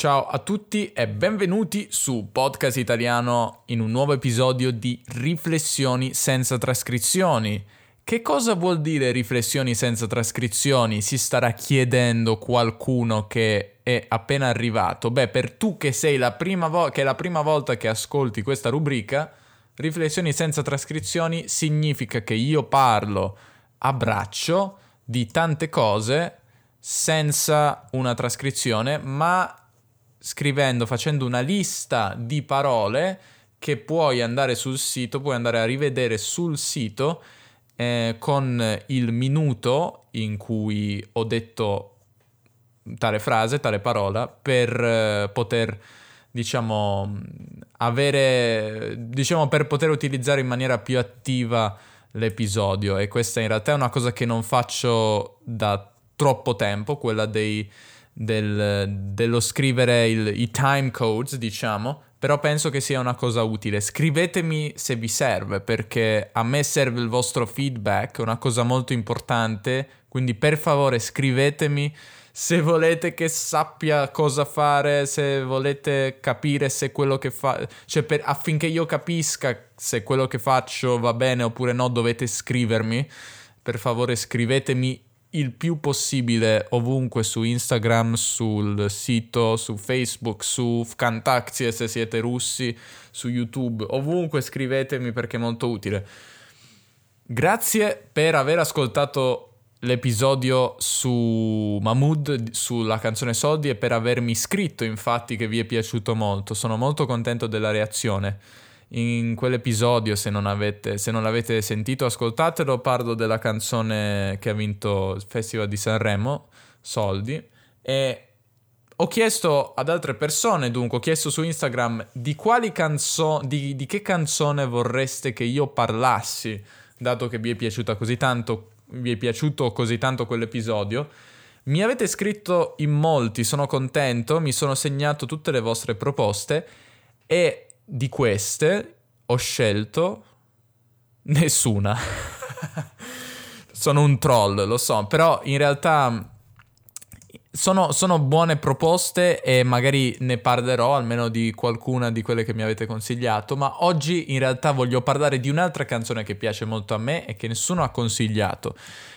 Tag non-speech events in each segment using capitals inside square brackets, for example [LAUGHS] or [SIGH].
Ciao a tutti e benvenuti su Podcast Italiano in un nuovo episodio di Riflessioni senza trascrizioni. Che cosa vuol dire riflessioni senza trascrizioni? Si starà chiedendo qualcuno che è appena arrivato. Beh, per tu che sei la prima, vo- che la prima volta che ascolti questa rubrica, riflessioni senza trascrizioni significa che io parlo a braccio di tante cose senza una trascrizione, ma scrivendo, facendo una lista di parole che puoi andare sul sito, puoi andare a rivedere sul sito eh, con il minuto in cui ho detto tale frase, tale parola, per eh, poter, diciamo, avere, diciamo, per poter utilizzare in maniera più attiva l'episodio. E questa in realtà è una cosa che non faccio da troppo tempo, quella dei del, dello scrivere il, i time codes, diciamo, però penso che sia una cosa utile. Scrivetemi se vi serve, perché a me serve il vostro feedback, è una cosa molto importante, quindi per favore scrivetemi se volete che sappia cosa fare, se volete capire se quello che fa, cioè per, affinché io capisca se quello che faccio va bene oppure no, dovete scrivermi. Per favore scrivetemi il più possibile ovunque su Instagram, sul sito, su Facebook, su Vkontakte se siete russi, su YouTube, ovunque scrivetemi perché è molto utile. Grazie per aver ascoltato l'episodio su Mahmood, sulla canzone Soldi e per avermi scritto infatti che vi è piaciuto molto. Sono molto contento della reazione. In quell'episodio, se non, avete, se non l'avete sentito, ascoltatelo. Parlo della canzone che ha vinto il Festival di Sanremo, Soldi. E ho chiesto ad altre persone, dunque, ho chiesto su Instagram di quali canzoni, di, di che canzone vorreste che io parlassi, dato che vi è piaciuta così tanto, vi è piaciuto così tanto quell'episodio. Mi avete scritto in molti, sono contento, mi sono segnato tutte le vostre proposte e di queste ho scelto nessuna. [LAUGHS] sono un troll, lo so, però in realtà sono, sono, buone proposte e magari ne parlerò almeno di qualcuna di quelle che mi avete consigliato, ma oggi in realtà voglio parlare di un'altra canzone che piace molto a me e che nessuno ha consigliato,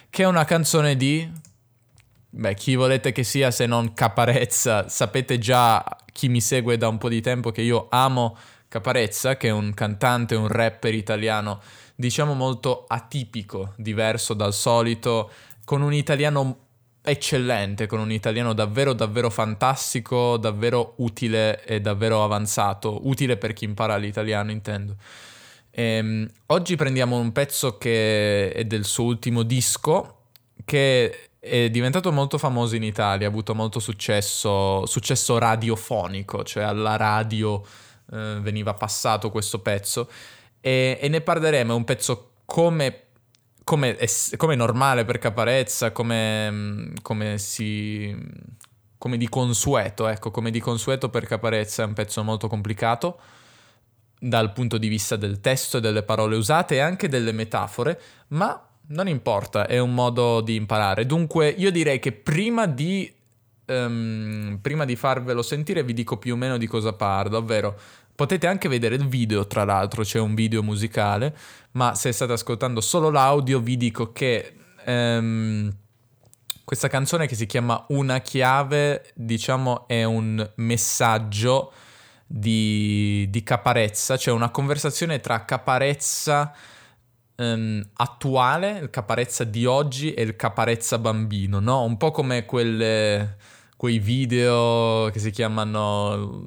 che è una canzone di... Beh, chi volete che sia se non Caparezza, sapete già chi mi segue da un po' di tempo che io amo Caparezza, che è un cantante, un rapper italiano, diciamo molto atipico, diverso dal solito, con un italiano eccellente, con un italiano davvero davvero fantastico, davvero utile e davvero avanzato, utile per chi impara l'italiano intendo. Ehm, oggi prendiamo un pezzo che è del suo ultimo disco, che è diventato molto famoso in Italia, ha avuto molto successo, successo radiofonico, cioè alla radio eh, veniva passato questo pezzo e, e, ne parleremo, è un pezzo come, come, è, come normale per Caparezza, come, come, si, come di consueto, ecco, come di consueto per Caparezza è un pezzo molto complicato dal punto di vista del testo e delle parole usate e anche delle metafore, ma non importa, è un modo di imparare. Dunque io direi che prima di um, prima di farvelo sentire vi dico più o meno di cosa parlo, ovvero potete anche vedere il video, tra l'altro c'è un video musicale, ma se state ascoltando solo l'audio vi dico che um, questa canzone che si chiama Una chiave, diciamo, è un messaggio di, di caparezza, cioè una conversazione tra caparezza um, attuale, il caparezza di oggi e il caparezza bambino, no? Un po' come quelle, quei video che si chiamano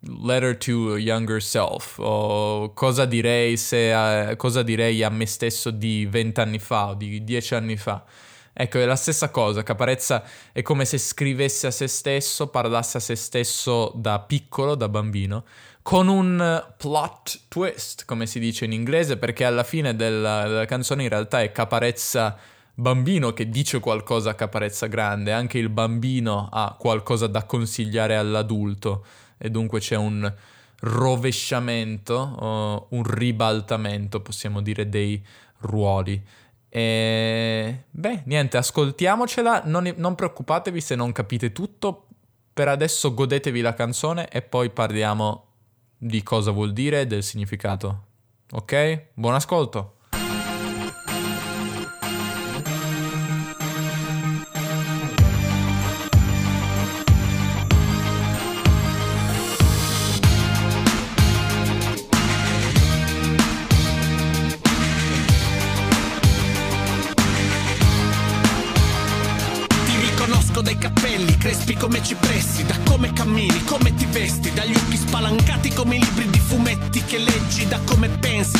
Letter to Younger Self o cosa direi, se, uh, cosa direi a me stesso di vent'anni fa o di dieci anni fa. Ecco, è la stessa cosa, Caparezza è come se scrivesse a se stesso, parlasse a se stesso da piccolo, da bambino, con un plot twist, come si dice in inglese, perché alla fine della, della canzone in realtà è Caparezza bambino che dice qualcosa a Caparezza grande, anche il bambino ha qualcosa da consigliare all'adulto. E dunque c'è un rovesciamento, un ribaltamento, possiamo dire, dei ruoli. E beh, niente, ascoltiamocela, non, non preoccupatevi se non capite tutto, per adesso godetevi la canzone e poi parliamo di cosa vuol dire e del significato. Ok? Buon ascolto!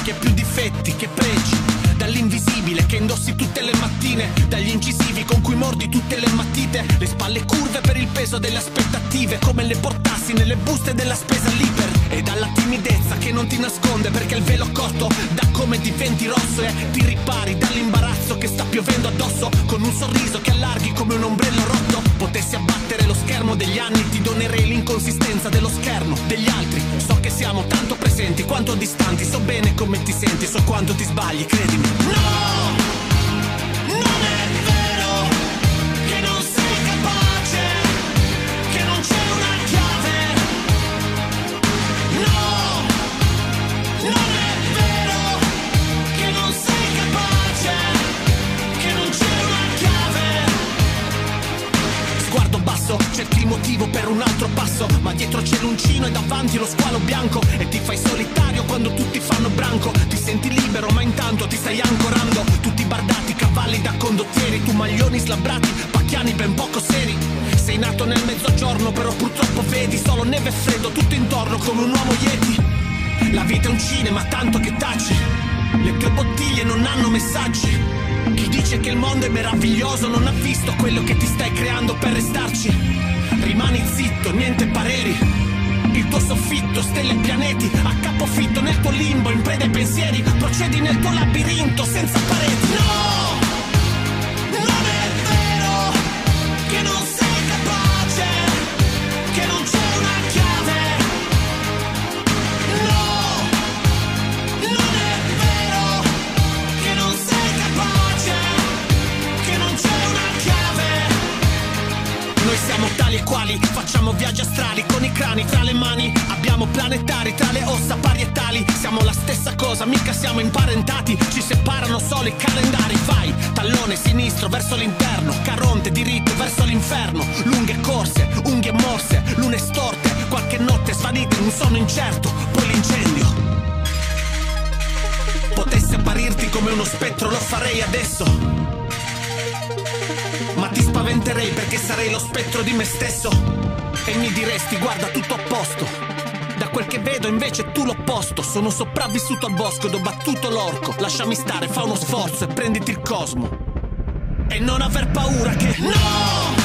Che più difetti, che pregi, dall'invisibile che indossi tutte le mattine, dagli incisivi con cui mordi tutte le matite, le spalle curve per il peso delle aspettative, come le portassi nelle buste della spesa liber, e dalla timidezza che non ti nasconde perché il velo corto, da come diventi rosso e ti ripari dall'imbarazzo che sta piovendo addosso, con un sorriso che allarghi come un ombrello rotto, potessi abbattere lo schermo degli anni ti donerei l'inconsistenza dello schermo degli altri. So che siamo tanto presenti quanto distanti so bene come ti senti so quanto ti sbagli credimi. No cerchi il motivo per un altro passo Ma dietro c'è l'uncino e davanti lo squalo bianco E ti fai solitario quando tutti fanno branco Ti senti libero ma intanto ti stai ancorando Tutti bardati, cavalli da condottieri Tu maglioni slabbrati, pacchiani ben poco seri Sei nato nel mezzogiorno però purtroppo vedi Solo neve e freddo tutto intorno come un uomo yeti La vita è un cinema tanto che taci Le tue bottiglie non hanno messaggi chi dice che il mondo è meraviglioso non ha visto quello che ti stai creando per restarci. Rimani zitto, niente pareri. Il tuo soffitto, stelle e pianeti, a capofitto nel tuo limbo, in preda ai pensieri, procedi nel tuo labirinto senza pareti. No! Tali e quali Facciamo viaggi astrali con i crani tra le mani. Abbiamo planetari tra le ossa parietali. Siamo la stessa cosa, mica siamo imparentati. Ci separano solo i calendari. Vai, tallone sinistro verso l'interno Caronte diritto verso l'inferno. Lunghe corse, unghie morse, lune storte. Qualche notte svanita in un sonno incerto. Poi l'incendio Potessi apparirti come uno spettro, lo farei adesso ma ti spaventerei perché sarei lo spettro di me stesso. E mi diresti, guarda, tutto a posto. Da quel che vedo invece tu l'opposto. Sono sopravvissuto al bosco ed ho battuto l'orco. Lasciami stare, fa uno sforzo e prenditi il cosmo. E non aver paura che... No!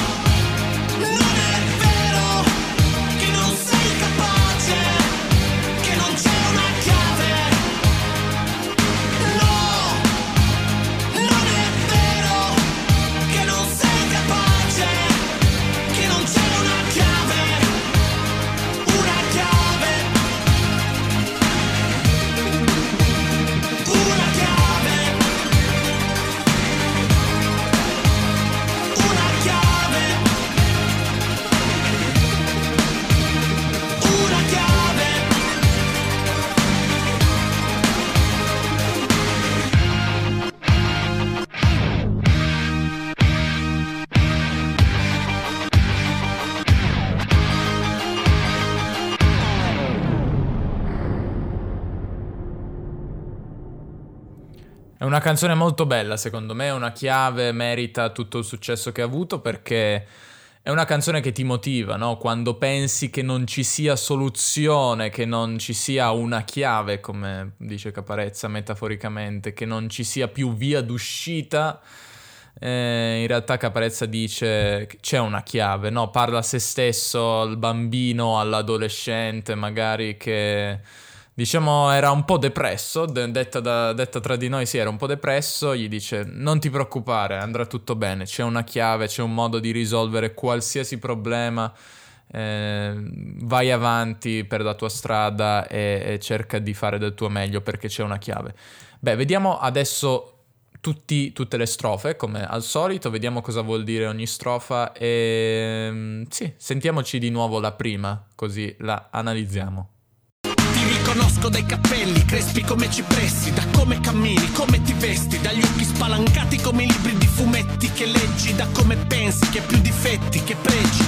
Una canzone molto bella, secondo me, è una chiave, merita tutto il successo che ha avuto perché è una canzone che ti motiva, no? Quando pensi che non ci sia soluzione, che non ci sia una chiave, come dice Caparezza metaforicamente, che non ci sia più via d'uscita, eh, in realtà Caparezza dice che c'è una chiave, no? Parla a se stesso, al bambino, all'adolescente, magari che diciamo era un po' depresso, detta, da, detta, tra di noi sì era un po' depresso, gli dice non ti preoccupare, andrà tutto bene, c'è una chiave, c'è un modo di risolvere qualsiasi problema, eh, vai avanti per la tua strada e, e cerca di fare del tuo meglio perché c'è una chiave. Beh, vediamo adesso tutti, tutte le strofe, come al solito, vediamo cosa vuol dire ogni strofa e mm, sì, sentiamoci di nuovo la prima, così la analizziamo. Ti riconosco dai capelli crespi come cipressi, da come cammini, come ti vesti, dagli occhi spalancati come i libri di fumetti che leggi, da come pensi, che più difetti che pregi.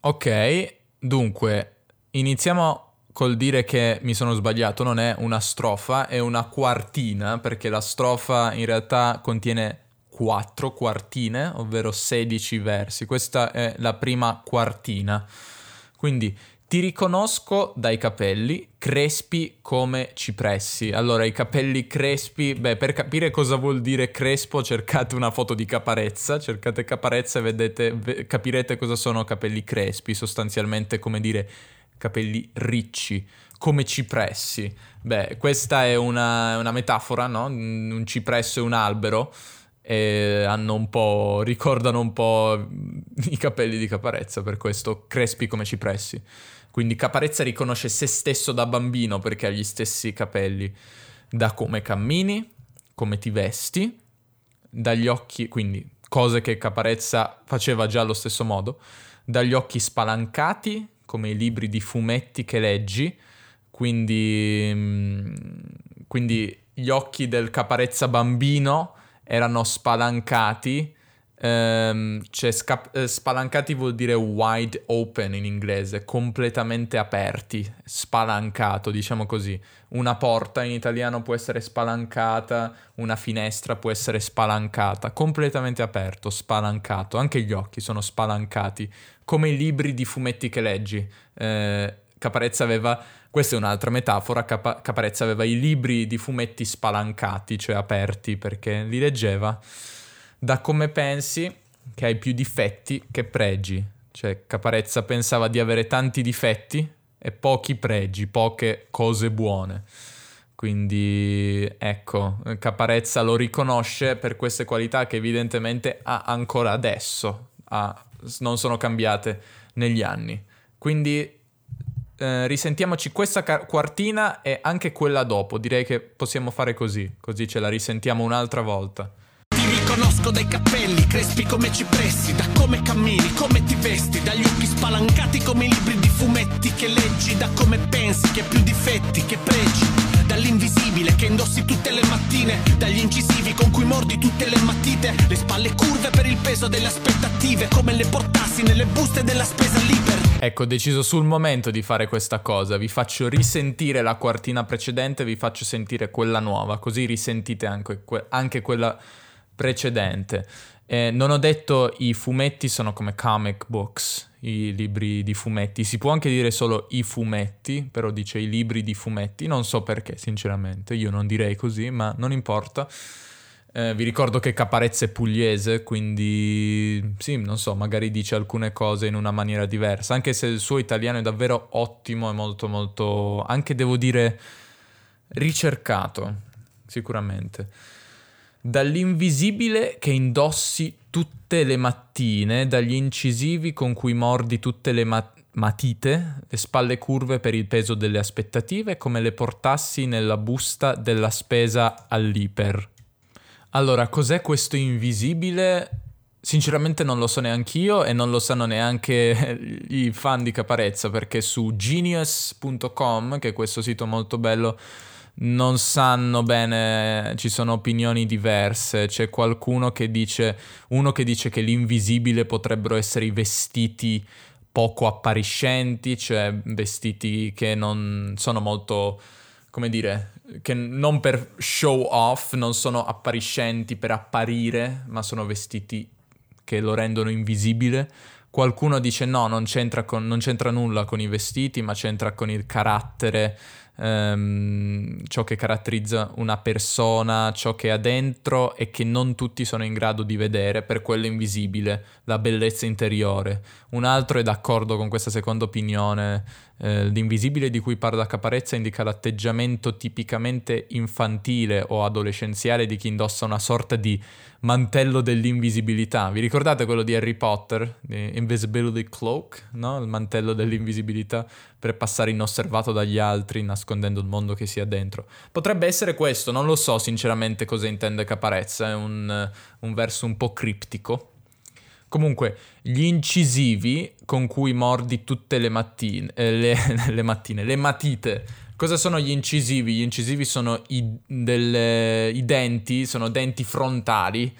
Ok, dunque, iniziamo col dire che mi sono sbagliato, non è una strofa, è una quartina, perché la strofa in realtà contiene quattro quartine, ovvero 16 versi. Questa è la prima quartina. Quindi ti riconosco dai capelli crespi come cipressi. Allora, i capelli crespi, beh, per capire cosa vuol dire crespo, cercate una foto di Caparezza, cercate Caparezza e vedete, capirete cosa sono capelli crespi, sostanzialmente come dire capelli ricci, come cipressi. Beh, questa è una, una metafora, no? Un cipresso e un albero hanno un po', ricordano un po' i capelli di Caparezza, per questo crespi come cipressi. Quindi Caparezza riconosce se stesso da bambino perché ha gli stessi capelli, da come cammini, come ti vesti, dagli occhi, quindi cose che Caparezza faceva già allo stesso modo, dagli occhi spalancati come i libri di fumetti che leggi, quindi, mm, quindi gli occhi del caparezza bambino erano spalancati, ehm, cioè sca- eh, spalancati vuol dire wide open in inglese, completamente aperti, spalancato, diciamo così. Una porta in italiano può essere spalancata, una finestra può essere spalancata, completamente aperto, spalancato, anche gli occhi sono spalancati, come i libri di fumetti che leggi. Eh, Caparezza aveva, questa è un'altra metafora, Capa- Caparezza aveva i libri di fumetti spalancati, cioè aperti, perché li leggeva. Da come pensi che hai più difetti che pregi. Cioè Caparezza pensava di avere tanti difetti e pochi pregi, poche cose buone. Quindi ecco, Caparezza lo riconosce per queste qualità che evidentemente ha ancora adesso, ha non sono cambiate negli anni. Quindi eh, risentiamoci questa car- quartina e anche quella dopo. Direi che possiamo fare così, così ce la risentiamo un'altra volta. Ti riconosco dai capelli crespi come cipressi, da come cammini, come ti vesti, dagli occhi spalancati come i libri di fumetti che leggi, da come pensi, che più difetti, che pregi dall'invisibile che indossi tutte le mattine, dagli incisivi con cui mordi tutte le matite, le spalle curve per il peso delle aspettative, come le portassi nelle buste della spesa libera. Ecco, ho deciso sul momento di fare questa cosa, vi faccio risentire la quartina precedente, vi faccio sentire quella nuova, così risentite anche, que- anche quella precedente. Eh, non ho detto i fumetti sono come comic books, i libri di fumetti. Si può anche dire solo i fumetti, però dice i libri di fumetti. Non so perché, sinceramente. Io non direi così, ma non importa. Eh, vi ricordo che Caparezza è pugliese, quindi sì, non so, magari dice alcune cose in una maniera diversa, anche se il suo italiano è davvero ottimo e molto molto, anche devo dire, ricercato, sicuramente. Dall'invisibile che indossi tutte le mattine, dagli incisivi con cui mordi tutte le ma- matite, le spalle curve per il peso delle aspettative, come le portassi nella busta della spesa all'iper. Allora, cos'è questo invisibile? Sinceramente non lo so neanch'io e non lo sanno neanche i fan di Caparezza perché su genius.com, che è questo sito molto bello, non sanno bene, ci sono opinioni diverse, c'è qualcuno che dice, uno che dice che l'invisibile potrebbero essere i vestiti poco appariscenti, cioè vestiti che non sono molto, come dire, che non per show off, non sono appariscenti per apparire, ma sono vestiti che lo rendono invisibile. Qualcuno dice no, non c'entra, con, non c'entra nulla con i vestiti, ma c'entra con il carattere ehm, ciò che caratterizza una persona, ciò che ha dentro e che non tutti sono in grado di vedere per quello invisibile, la bellezza interiore. Un altro è d'accordo con questa seconda opinione. Eh, l'invisibile di cui parla Caparezza indica l'atteggiamento tipicamente infantile o adolescenziale di chi indossa una sorta di mantello dell'invisibilità. Vi ricordate quello di Harry Potter? The Invisibility Cloak, no? Il mantello dell'invisibilità per passare inosservato dagli altri, nascondendo il mondo che sia dentro. Potrebbe essere questo, non lo so sinceramente cosa intende Caparezza, è un, un verso un po' criptico. Comunque, gli incisivi con cui mordi tutte le mattine, eh, le, [LAUGHS] le, mattine, le matite. Cosa sono gli incisivi? Gli incisivi sono i, delle, i denti, sono denti frontali,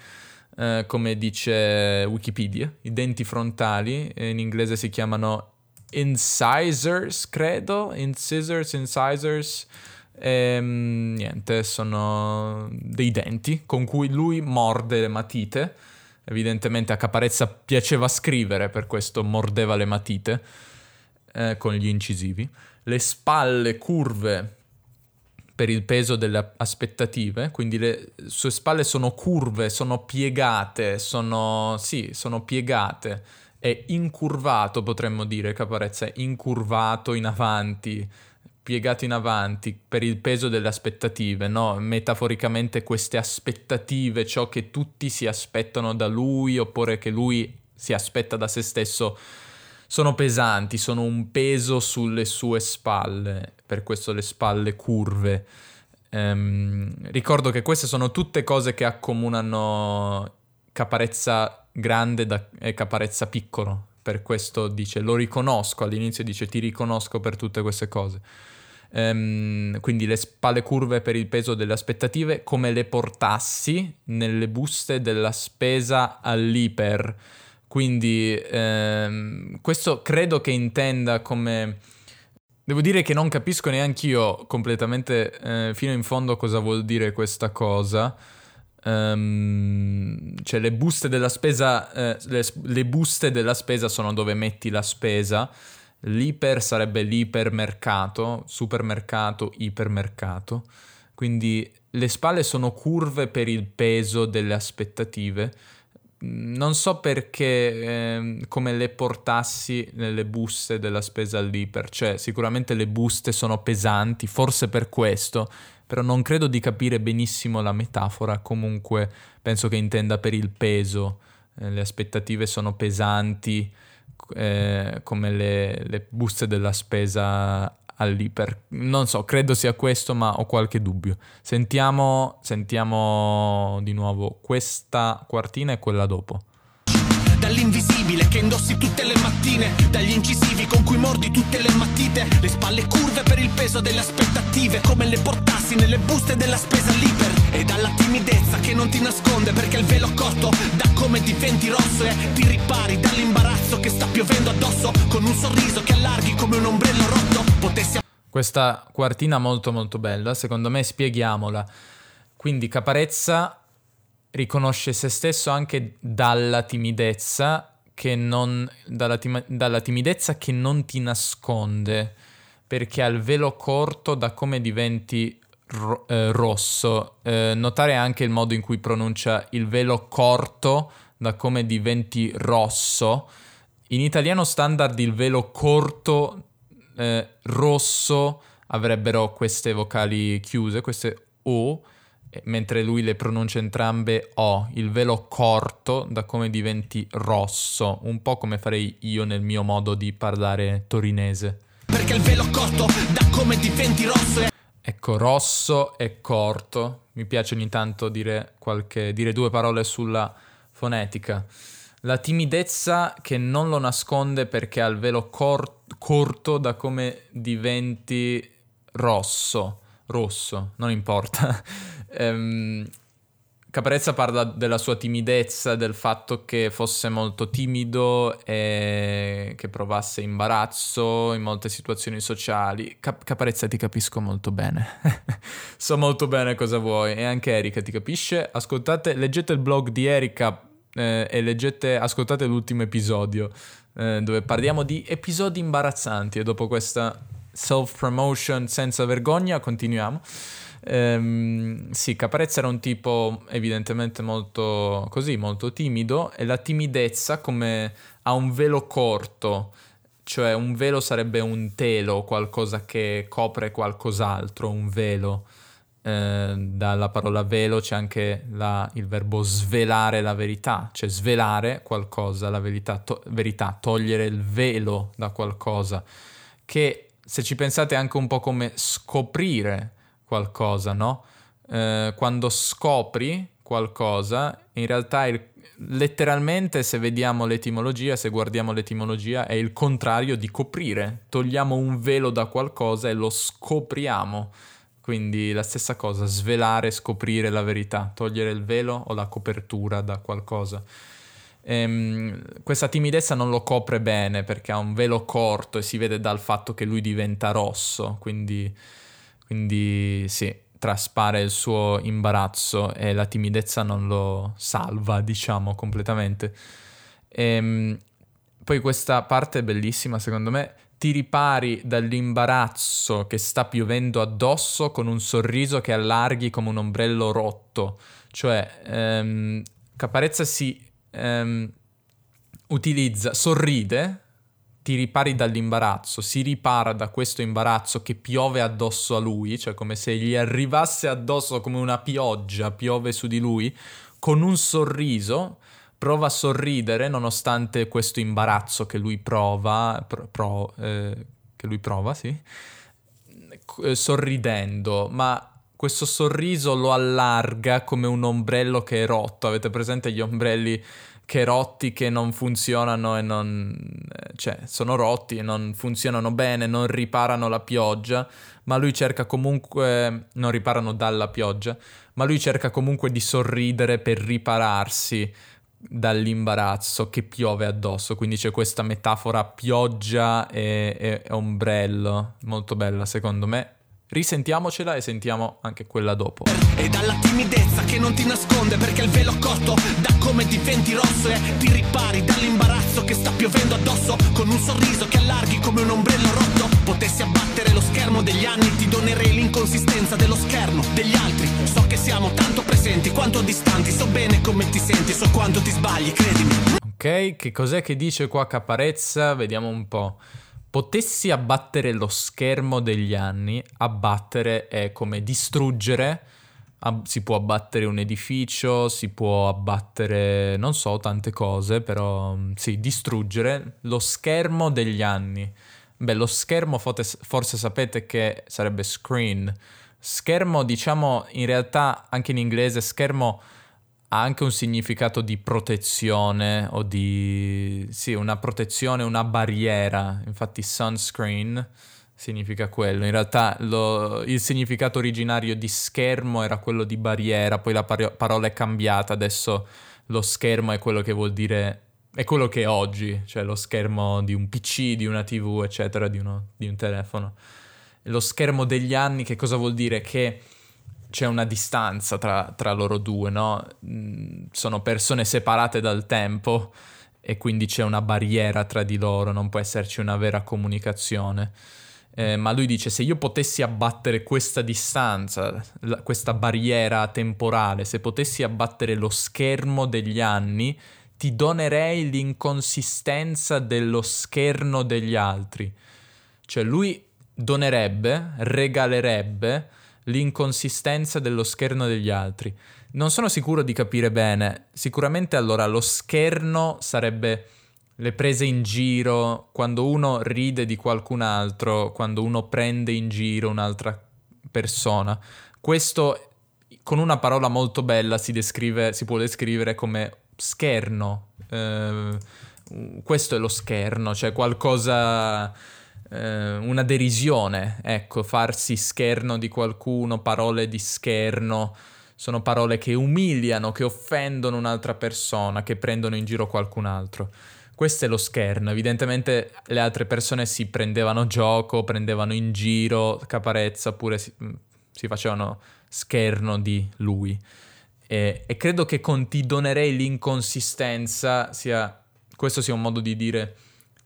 eh, come dice Wikipedia. I denti frontali, in inglese si chiamano incisors, credo. Incisors, incisors. E, ehm, niente, sono dei denti con cui lui morde le matite Evidentemente a Caparezza piaceva scrivere, per questo mordeva le matite eh, con gli incisivi. Le spalle curve per il peso delle aspettative, quindi le sue spalle sono curve, sono piegate, sono, sì, sono piegate, è incurvato potremmo dire Caparezza, è incurvato in avanti, piegato in avanti per il peso delle aspettative, no? Metaforicamente queste aspettative, ciò che tutti si aspettano da lui oppure che lui si aspetta da se stesso, sono pesanti, sono un peso sulle sue spalle, per questo le spalle curve. Ehm, ricordo che queste sono tutte cose che accomunano caparezza grande da, e caparezza piccolo. Per questo dice lo riconosco, all'inizio dice ti riconosco per tutte queste cose. Um, quindi le spalle curve per il peso delle aspettative, come le portassi nelle buste della spesa all'iper. Quindi um, questo credo che intenda come... Devo dire che non capisco neanche io completamente eh, fino in fondo cosa vuol dire questa cosa. Um, cioè le buste della spesa, eh, le, le buste della spesa sono dove metti la spesa L'iper sarebbe l'ipermercato, supermercato, ipermercato. Quindi le spalle sono curve per il peso delle aspettative. Non so perché eh, come le portassi nelle buste della spesa all'iper, cioè sicuramente le buste sono pesanti, forse per questo, però non credo di capire benissimo la metafora, comunque penso che intenda per il peso, eh, le aspettative sono pesanti, eh, come le, le buste della spesa all'iper. Non so, credo sia questo, ma ho qualche dubbio. Sentiamo, sentiamo di nuovo questa quartina e quella dopo dall'invisibile che indossi tutte le mattine, dagli incisivi con cui mordi tutte le matite, le spalle curve per il peso delle aspettative, come le portassi nelle buste della spesa all'iper, e dalla timidezza che non ti nasconde perché il velo corto da come diventi rosso e ti ripari dall'imbarazzo che sta piovendo addosso, con un sorriso che allarghi come un ombrello rotto, potessi... Questa quartina molto molto bella, secondo me spieghiamola. Quindi Caparezza riconosce se stesso anche dalla timidezza che non, dalla, tim- dalla timidezza che non ti nasconde, perché al velo corto da come diventi ro- eh, rosso. Eh, notare anche il modo in cui pronuncia il velo corto da come diventi rosso. In italiano standard il velo corto eh, rosso avrebbero queste vocali chiuse, queste O mentre lui le pronuncia entrambe O, il velo corto da come diventi rosso, un po' come farei io nel mio modo di parlare torinese. Perché il velo corto da come diventi rosso è... Ecco, rosso e corto. Mi piace ogni tanto dire, qualche, dire due parole sulla fonetica. La timidezza che non lo nasconde perché ha il velo cor- corto da come diventi rosso, rosso, non importa. [LAUGHS] Ehm, Caparezza parla della sua timidezza, del fatto che fosse molto timido e che provasse imbarazzo in molte situazioni sociali. Cap- Caparezza ti capisco molto bene. [LAUGHS] so molto bene cosa vuoi e anche Erika ti capisce. Ascoltate, leggete il blog di Erika eh, e leggete, ascoltate l'ultimo episodio eh, dove parliamo di episodi imbarazzanti e dopo questa self-promotion senza vergogna continuiamo. Ehm, sì, Caparezza era un tipo evidentemente molto così, molto timido e la timidezza come ha un velo corto, cioè un velo sarebbe un telo, qualcosa che copre qualcos'altro, un velo. Eh, dalla parola velo c'è anche la, il verbo svelare la verità, cioè svelare qualcosa, la verità, to- verità, togliere il velo da qualcosa, che se ci pensate anche un po' come scoprire qualcosa, no? Eh, quando scopri qualcosa, in realtà il, letteralmente se vediamo l'etimologia, se guardiamo l'etimologia, è il contrario di coprire. Togliamo un velo da qualcosa e lo scopriamo. Quindi la stessa cosa, svelare, scoprire la verità, togliere il velo o la copertura da qualcosa. Ehm, questa timidezza non lo copre bene perché ha un velo corto e si vede dal fatto che lui diventa rosso, quindi, quindi sì, traspare il suo imbarazzo e la timidezza non lo salva, diciamo, completamente. Ehm, poi questa parte è bellissima, secondo me. Ti ripari dall'imbarazzo che sta piovendo addosso con un sorriso che allarghi come un ombrello rotto. Cioè, ehm, Caparezza si ehm, utilizza, sorride, ti ripari dall'imbarazzo, si ripara da questo imbarazzo che piove addosso a lui, cioè come se gli arrivasse addosso come una pioggia, piove su di lui, con un sorriso, prova a sorridere nonostante questo imbarazzo che lui prova, pro, pro, eh, che lui prova, sì, eh, sorridendo, ma questo sorriso lo allarga come un ombrello che è rotto. Avete presente gli ombrelli che rotti che non funzionano e non... Eh, cioè, sono rotti e non funzionano bene, non riparano la pioggia, ma lui cerca comunque... non riparano dalla pioggia, ma lui cerca comunque di sorridere per ripararsi dall'imbarazzo che piove addosso. Quindi c'è questa metafora pioggia e, e ombrello, molto bella secondo me Risentiamocela e sentiamo anche quella dopo. E dalla timidezza che non ti nasconde perché il velo corto da come diventi rosso e ti ripari dall'imbarazzo che sta piovendo addosso con un sorriso che allarghi come un ombrello rotto. Potessi abbattere lo schermo degli anni, ti donerei l'inconsistenza dello schermo degli altri. So che siamo tanto presenti quanto distanti, so bene come ti senti, so quanto ti sbagli, credimi. Ok, che cos'è che dice qua Caparezza? Vediamo un po'. Potessi abbattere lo schermo degli anni, abbattere è come distruggere, ab- si può abbattere un edificio, si può abbattere, non so, tante cose, però mm, sì, distruggere lo schermo degli anni. Beh, lo schermo forse, forse sapete che sarebbe screen. Schermo, diciamo, in realtà anche in inglese schermo ha anche un significato di protezione o di... sì, una protezione, una barriera. Infatti sunscreen significa quello. In realtà lo, il significato originario di schermo era quello di barriera, poi la par- parola è cambiata, adesso lo schermo è quello che vuol dire... è quello che è oggi, cioè lo schermo di un PC, di una TV, eccetera, di, uno, di un telefono. Lo schermo degli anni che cosa vuol dire? Che c'è una distanza tra, tra loro due, no? Mm, sono persone separate dal tempo e quindi c'è una barriera tra di loro, non può esserci una vera comunicazione. Eh, ma lui dice: Se io potessi abbattere questa distanza, la, questa barriera temporale, se potessi abbattere lo schermo degli anni, ti donerei l'inconsistenza dello scherno degli altri. Cioè, lui donerebbe, regalerebbe l'inconsistenza dello scherno degli altri. Non sono sicuro di capire bene. Sicuramente allora lo scherno sarebbe le prese in giro, quando uno ride di qualcun altro, quando uno prende in giro un'altra persona. Questo con una parola molto bella si, descrive, si può descrivere come scherno. Eh, questo è lo scherno, cioè qualcosa eh, una derisione, ecco, farsi scherno di qualcuno, parole di scherno, sono parole che umiliano, che offendono un'altra persona, che prendono in giro qualcun altro. Questo è lo scherno, evidentemente le altre persone si prendevano gioco, prendevano in giro Caparezza, oppure si, mm, si facevano scherno di lui. E, e credo che con ti donerei l'inconsistenza sia, questo sia un modo di dire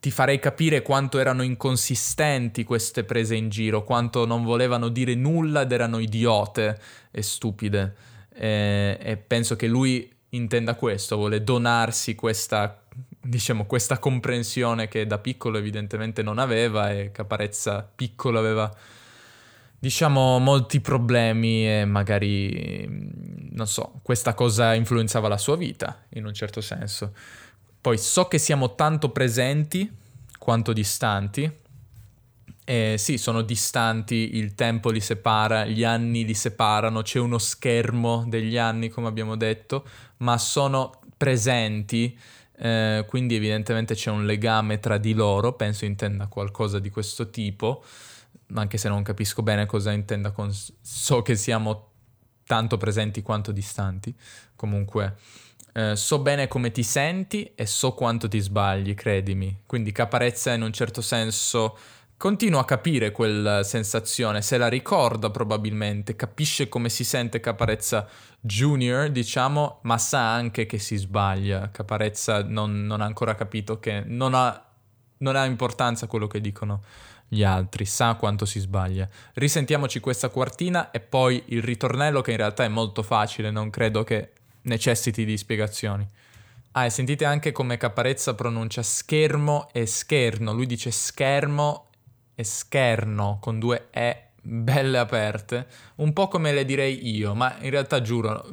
ti farei capire quanto erano inconsistenti queste prese in giro, quanto non volevano dire nulla ed erano idiote e stupide. E, e penso che lui intenda questo, vuole donarsi questa, diciamo, questa comprensione che da piccolo evidentemente non aveva e Caparezza piccolo aveva, diciamo, molti problemi e magari, non so, questa cosa influenzava la sua vita in un certo senso. Poi so che siamo tanto presenti quanto distanti. Eh, sì, sono distanti, il tempo li separa, gli anni li separano, c'è uno schermo degli anni, come abbiamo detto, ma sono presenti, eh, quindi evidentemente c'è un legame tra di loro, penso intenda qualcosa di questo tipo, anche se non capisco bene cosa intenda con... so che siamo tanto presenti quanto distanti, comunque... Eh, so bene come ti senti e so quanto ti sbagli, credimi. Quindi Caparezza in un certo senso continua a capire quella sensazione, se la ricorda probabilmente, capisce come si sente Caparezza Junior, diciamo, ma sa anche che si sbaglia. Caparezza non, non ha ancora capito che non ha, non ha importanza quello che dicono gli altri, sa quanto si sbaglia. Risentiamoci questa quartina e poi il ritornello che in realtà è molto facile, non credo che necessiti di spiegazioni. Ah, e sentite anche come Caparezza pronuncia schermo e scherno. Lui dice schermo e scherno con due E belle aperte, un po' come le direi io, ma in realtà giuro,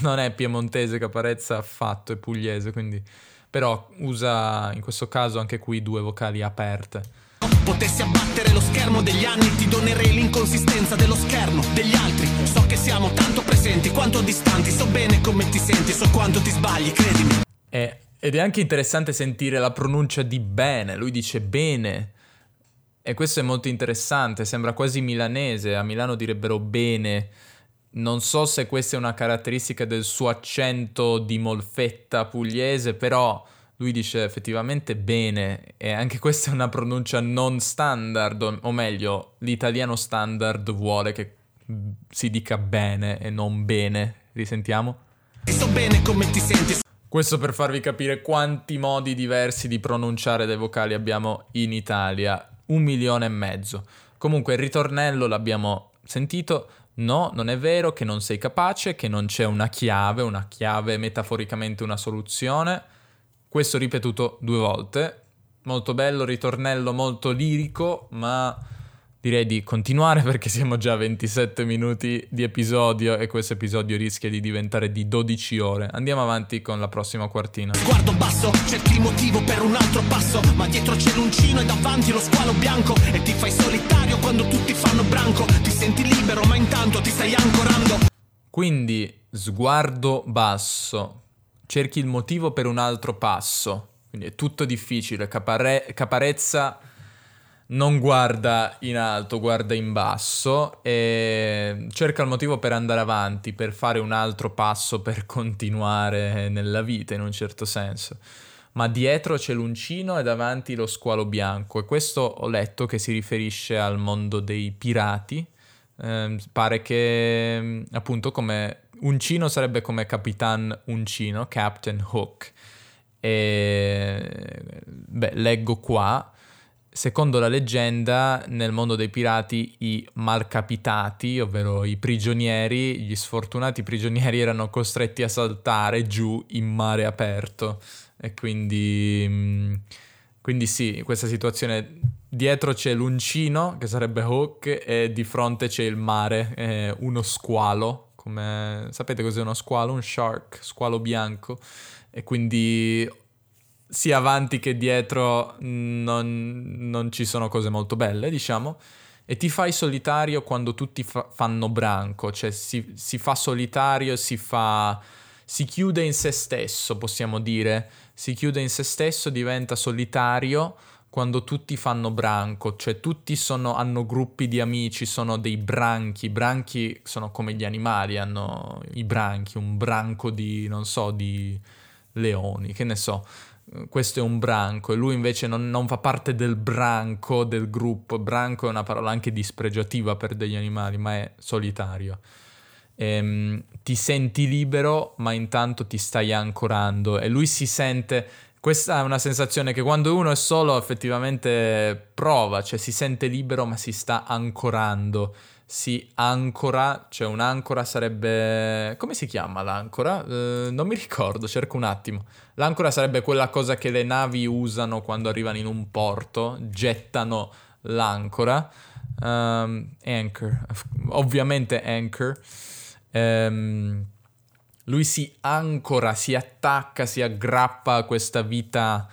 non è piemontese Caparezza affatto, è pugliese, quindi però usa in questo caso anche qui due vocali aperte. Potessi abbattere lo schermo degli anni, ti donerei l'inconsistenza dello schermo degli altri. So che quanto distanti, so bene come ti senti, so quanto ti sbagli, credimi. E, ed è anche interessante sentire la pronuncia di bene, lui dice bene e questo è molto interessante, sembra quasi milanese, a Milano direbbero bene. Non so se questa è una caratteristica del suo accento di molfetta pugliese, però lui dice effettivamente bene e anche questa è una pronuncia non standard, o meglio, l'italiano standard vuole che si dica bene e non bene. Risentiamo? So bene come ti senti. Questo per farvi capire quanti modi diversi di pronunciare dei vocali abbiamo in Italia un milione e mezzo. Comunque il ritornello l'abbiamo sentito, no, non è vero che non sei capace, che non c'è una chiave, una chiave metaforicamente una soluzione. Questo ripetuto due volte. Molto bello, ritornello molto lirico, ma direi di continuare [LAUGHS] perché siamo già a 27 minuti di episodio e questo episodio rischia di diventare di 12 ore. Andiamo avanti con la prossima quartina. Sguardo basso, cerchi il motivo per un altro passo, ma dietro c'è l'uncino e davanti lo squalo bianco e ti fai solitario quando tutti fanno branco, ti senti libero ma intanto ti stai ancorando. Quindi sguardo basso, cerchi il motivo per un altro passo, quindi è tutto difficile, Capare- caparezza non guarda in alto, guarda in basso e cerca il motivo per andare avanti, per fare un altro passo, per continuare nella vita in un certo senso. Ma dietro c'è l'uncino e davanti lo squalo bianco e questo ho letto che si riferisce al mondo dei pirati. Eh, pare che appunto come uncino sarebbe come Capitan Uncino, Captain Hook. E beh, leggo qua Secondo la leggenda, nel mondo dei pirati i malcapitati, ovvero i prigionieri, gli sfortunati prigionieri erano costretti a saltare giù in mare aperto. E quindi, mm, quindi sì, questa situazione dietro c'è l'uncino, che sarebbe Hawk, e di fronte c'è il mare, eh, uno squalo. Come... Sapete cos'è uno squalo? Un shark, squalo bianco. E quindi sia avanti che dietro non, non, ci sono cose molto belle, diciamo. E ti fai solitario quando tutti fa- fanno branco, cioè si, si, fa solitario, si fa... si chiude in se stesso, possiamo dire. Si chiude in se stesso, diventa solitario quando tutti fanno branco, cioè tutti sono, hanno gruppi di amici, sono dei branchi, branchi sono come gli animali, hanno i branchi, un branco di, non so, di leoni, che ne so questo è un branco e lui invece non, non, fa parte del branco del gruppo. Branco è una parola anche dispregiativa per degli animali, ma è solitario. Ehm, ti senti libero, ma intanto ti stai ancorando e lui si sente. Questa è una sensazione che quando uno è solo effettivamente prova, cioè si sente libero ma si sta ancorando si ancora, cioè un'ancora sarebbe... come si chiama l'ancora? Uh, non mi ricordo, cerco un attimo. L'ancora sarebbe quella cosa che le navi usano quando arrivano in un porto, gettano l'ancora. Um, anchor, ovviamente anchor. Um, lui si ancora, si attacca, si aggrappa a questa vita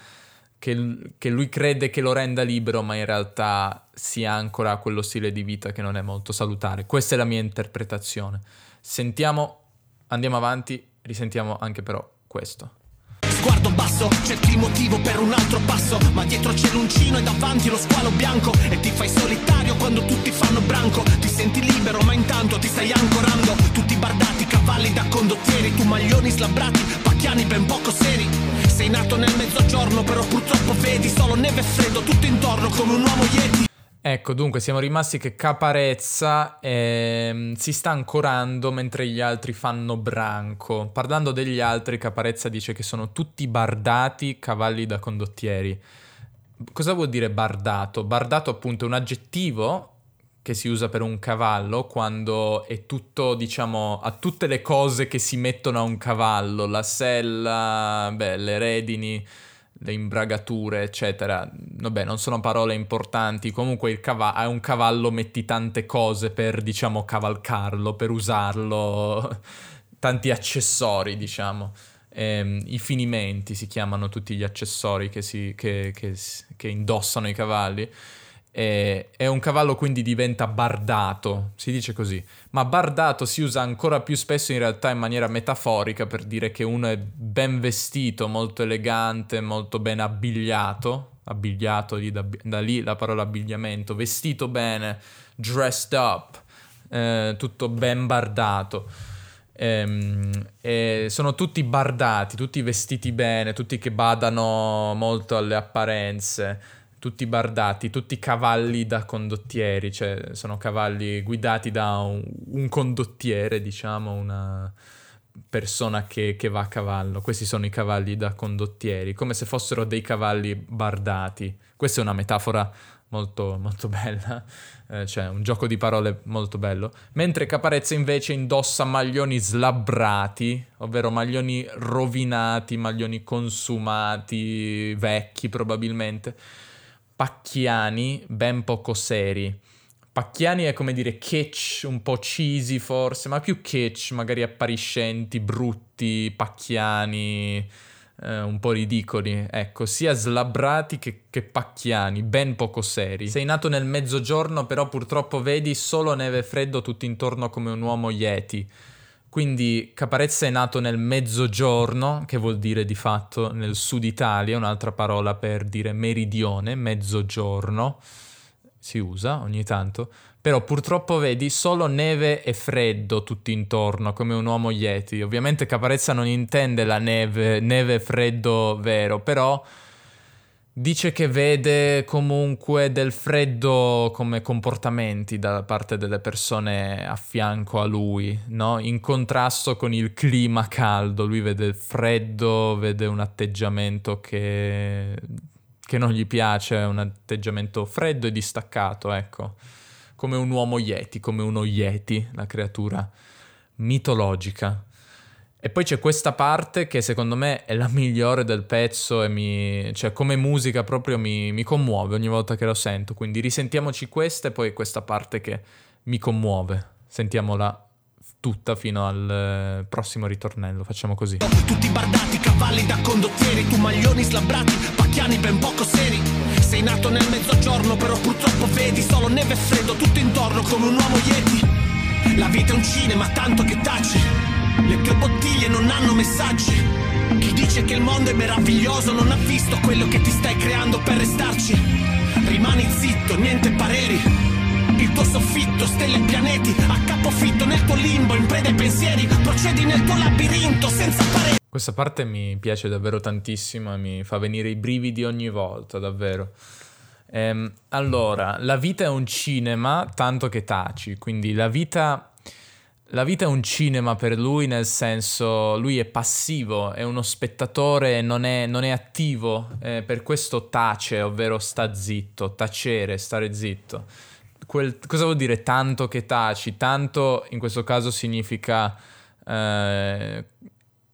che, che, lui crede che lo renda libero, ma in realtà sia ancora a quello stile di vita che non è molto salutare. Questa è la mia interpretazione. Sentiamo, andiamo avanti, risentiamo anche però questo. Sguardo basso, cerchi motivo per un altro passo Ma dietro c'è l'uncino e davanti lo squalo bianco E ti fai solitario quando tutti fanno branco senti libero ma intanto ti stai ancorando Tutti bardati, cavalli da condottieri Tu maglioni slabbrati, pacchiani ben poco seri sei nato nel mezzogiorno, però purtroppo vedi solo neve e freddo tutto intorno come un uomo yeti. Ecco, dunque siamo rimasti che Caparezza eh, si sta ancorando mentre gli altri fanno branco. Parlando degli altri, Caparezza dice che sono tutti bardati cavalli da condottieri. Cosa vuol dire bardato? Bardato appunto è un aggettivo che si usa per un cavallo quando è tutto, diciamo, a tutte le cose che si mettono a un cavallo, la sella, beh, le redini, le imbragature, eccetera. Vabbè, non sono parole importanti, comunque il cavallo, a un cavallo metti tante cose per, diciamo, cavalcarlo, per usarlo, [LAUGHS] tanti accessori, diciamo. Eh, I finimenti si chiamano tutti gli accessori che, si, che, che, che indossano i cavalli. E, e, un cavallo quindi diventa bardato, si dice così, ma bardato si usa ancora più spesso in realtà in maniera metaforica per dire che uno è ben vestito, molto elegante, molto ben abbigliato, abbigliato lì, da, da lì la parola abbigliamento, vestito bene, dressed up, eh, tutto ben bardato. Ehm, e sono tutti bardati, tutti vestiti bene, tutti che badano molto alle apparenze tutti bardati, tutti cavalli da condottieri, cioè sono cavalli guidati da un, un condottiere, diciamo, una persona che, che, va a cavallo. Questi sono i cavalli da condottieri, come se fossero dei cavalli bardati. Questa è una metafora molto, molto bella, eh, cioè un gioco di parole molto bello. Mentre Caparezza invece indossa maglioni slabbrati, ovvero maglioni rovinati, maglioni consumati, vecchi probabilmente pacchiani ben poco seri. Pacchiani è come dire kitsch, un po' cheesy forse, ma più kitsch, magari appariscenti, brutti, pacchiani, eh, un po' ridicoli. Ecco, sia slabbrati che, che pacchiani, ben poco seri. Sei nato nel mezzogiorno, però purtroppo vedi solo neve e freddo tutto intorno come un uomo yeti. Quindi Caparezza è nato nel mezzogiorno, che vuol dire di fatto nel sud Italia, un'altra parola per dire meridione, mezzogiorno, si usa ogni tanto, però purtroppo vedi solo neve e freddo tutto intorno, come un uomo Yeti. Ovviamente Caparezza non intende la neve, neve e freddo vero, però Dice che vede comunque del freddo come comportamenti da parte delle persone a fianco a lui, no? In contrasto con il clima caldo, lui vede il freddo, vede un atteggiamento che, che non gli piace, un atteggiamento freddo e distaccato, ecco. Come un uomo yeti, come uno yeti, la creatura mitologica. E poi c'è questa parte che secondo me è la migliore del pezzo e mi, cioè come musica proprio mi, mi commuove ogni volta che lo sento. Quindi risentiamoci questa e poi questa parte che mi commuove. Sentiamola tutta fino al eh, prossimo ritornello. Facciamo così. Tutti bardati, cavalli da condottieri, tu maglioni slabbrati, pacchiani ben poco seri. Sei nato nel mezzogiorno, però purtroppo vedi solo neve e freddo tutto intorno come un uomo yeti. La vita è un cinema, tanto che taci le tue bottiglie non hanno messaggi. Chi dice che il mondo è meraviglioso non ha visto quello che ti stai creando per restarci. Rimani zitto, niente pareri. Il tuo soffitto, stelle e pianeti, a capofitto nel tuo limbo, in preda ai pensieri, procedi nel tuo labirinto senza pareri. Questa parte mi piace davvero tantissimo mi fa venire i brividi ogni volta, davvero. Ehm, allora, la vita è un cinema tanto che taci, quindi la vita la vita è un cinema per lui, nel senso lui è passivo, è uno spettatore, non è, non è attivo, eh, per questo tace, ovvero sta zitto, tacere, stare zitto. Quel, cosa vuol dire tanto che taci? Tanto in questo caso significa eh,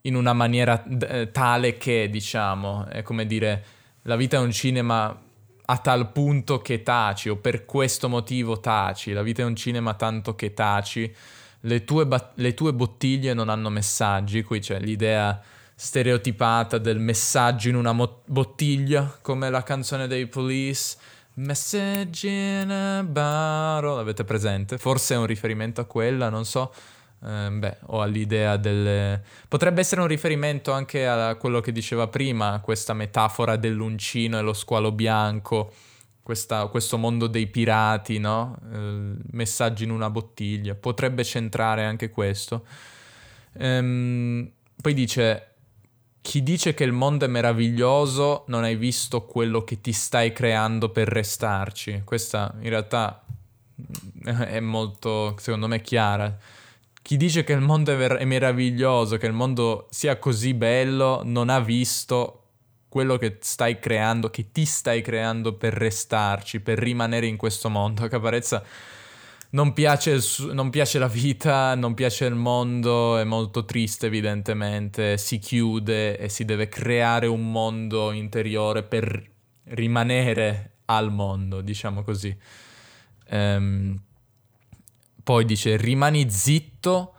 in una maniera eh, tale che, diciamo, è come dire la vita è un cinema a tal punto che taci o per questo motivo taci, la vita è un cinema tanto che taci le tue, ba- le tue bottiglie non hanno messaggi, qui c'è l'idea stereotipata del messaggio in una mo- bottiglia, come la canzone dei Police. Message in a bottle, l'avete presente? Forse è un riferimento a quella, non so. Eh, beh, o all'idea del... Potrebbe essere un riferimento anche a quello che diceva prima, questa metafora dell'uncino e lo squalo bianco, questa, questo mondo dei pirati, no? Eh, messaggi in una bottiglia. Potrebbe centrare anche questo. Ehm, poi dice, chi dice che il mondo è meraviglioso non hai visto quello che ti stai creando per restarci. Questa in realtà [LAUGHS] è molto, secondo me, chiara. Chi dice che il mondo è, ver- è meraviglioso, che il mondo sia così bello, non ha visto quello che stai creando, che ti stai creando per restarci, per rimanere in questo mondo. Caparezza non piace, non piace, la vita, non piace il mondo, è molto triste evidentemente, si chiude e si deve creare un mondo interiore per rimanere al mondo, diciamo così. Ehm, poi dice rimani zitto,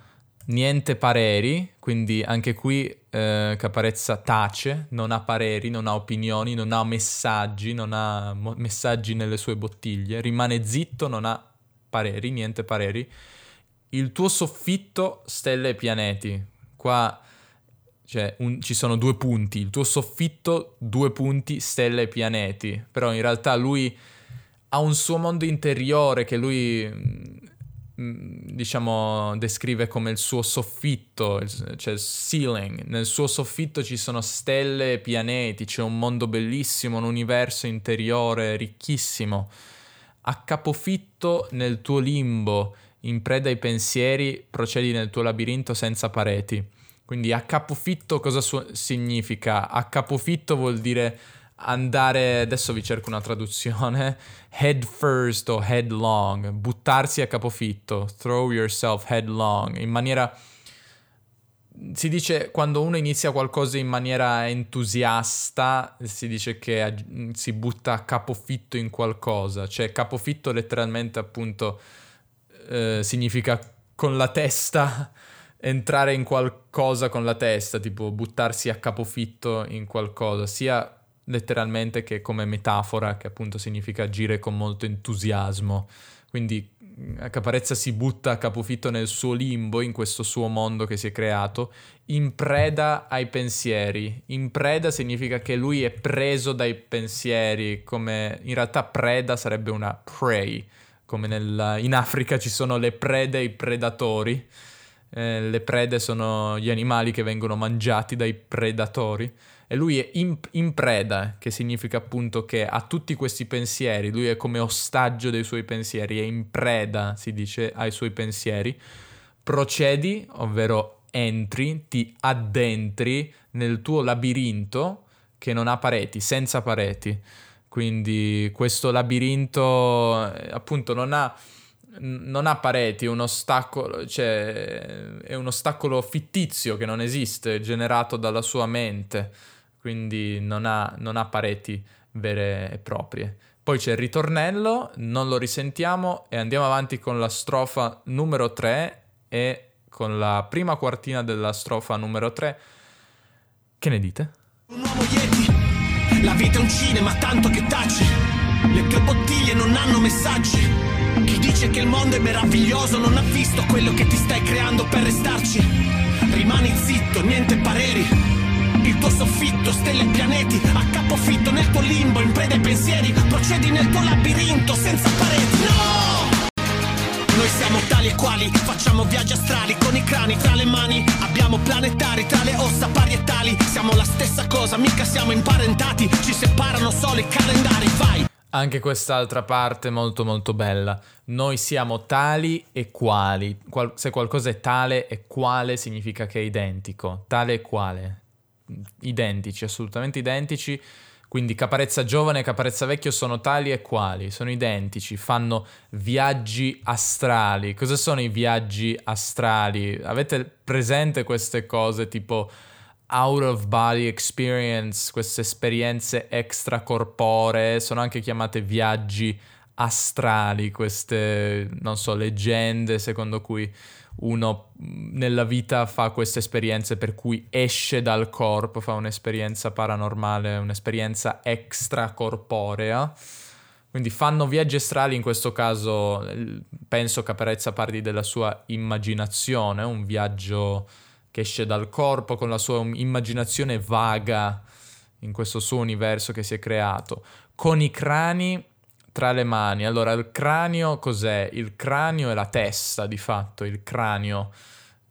niente pareri, quindi anche qui eh, Caparezza tace, non ha pareri, non ha opinioni, non ha messaggi, non ha mo- messaggi nelle sue bottiglie, rimane zitto, non ha pareri, niente pareri. Il tuo soffitto, stelle e pianeti. Qua cioè, un, ci sono due punti. Il tuo soffitto, due punti, stelle e pianeti. Però in realtà lui ha un suo mondo interiore che lui, mm, diciamo, descrive come il suo soffitto, cioè il ceiling. Nel suo soffitto ci sono stelle e pianeti, c'è un mondo bellissimo, un universo interiore ricchissimo a capofitto nel tuo limbo, in preda ai pensieri, procedi nel tuo labirinto senza pareti. Quindi a capofitto cosa su- significa? A capofitto vuol dire andare, adesso vi cerco una traduzione, [LAUGHS] head first o headlong, buttarsi a capofitto, throw yourself headlong, in maniera si dice quando uno inizia qualcosa in maniera entusiasta, si dice che si butta a capofitto in qualcosa, cioè capofitto letteralmente appunto eh, significa con la testa [LAUGHS] entrare in qualcosa con la testa, tipo buttarsi a capofitto in qualcosa, sia letteralmente che come metafora, che appunto significa agire con molto entusiasmo. Quindi Caparezza si butta a capofitto nel suo limbo, in questo suo mondo che si è creato, in preda ai pensieri. In preda significa che lui è preso dai pensieri, come in realtà preda sarebbe una prey, come nel, in Africa ci sono le prede e i predatori. Eh, le prede sono gli animali che vengono mangiati dai predatori e lui è in, in, preda, che significa appunto che ha tutti questi pensieri, lui è come ostaggio dei suoi pensieri, è in preda, si dice, ai suoi pensieri. Procedi, ovvero entri, ti addentri nel tuo labirinto che non ha pareti, senza pareti. Quindi questo labirinto eh, appunto non ha non ha pareti, uno ostacolo, cioè è un ostacolo fittizio che non esiste, generato dalla sua mente quindi non ha, non ha pareti vere e proprie. Poi c'è il ritornello, non lo risentiamo e andiamo avanti con la strofa numero 3 e con la prima quartina della strofa numero 3. Che ne dite? Un uomo Yeti, la vita è un cinema tanto che taci, le tue bottiglie non hanno messaggi. Chi dice che il mondo è meraviglioso non ha visto quello che ti stai creando per restarci. Rimani zitto, niente pareri il tuo soffitto, stelle e pianeti, a capofitto nel tuo limbo, in preda ai pensieri, procedi nel tuo labirinto senza pareti. No! Noi siamo tali e quali, facciamo viaggi astrali con i crani tra le mani, abbiamo planetari tra le ossa parietali, siamo la stessa cosa, mica siamo imparentati, ci separano solo i calendari, vai! Anche quest'altra parte molto molto bella. Noi siamo tali e quali. Qual- se qualcosa è tale e quale significa che è identico. Tale e quale identici, assolutamente identici. Quindi Caparezza giovane e Caparezza vecchio sono tali e quali, sono identici, fanno viaggi astrali. Cosa sono i viaggi astrali? Avete presente queste cose tipo out of body experience, queste esperienze extracorporee, sono anche chiamate viaggi astrali, queste, non so, leggende secondo cui uno nella vita fa queste esperienze per cui esce dal corpo, fa un'esperienza paranormale, un'esperienza extracorporea. Quindi fanno viaggi astrali, in questo caso penso Caparezza parli della sua immaginazione, un viaggio che esce dal corpo con la sua immaginazione vaga in questo suo universo che si è creato, con i crani tra le mani. Allora, il cranio cos'è? Il cranio è la testa, di fatto, il cranio.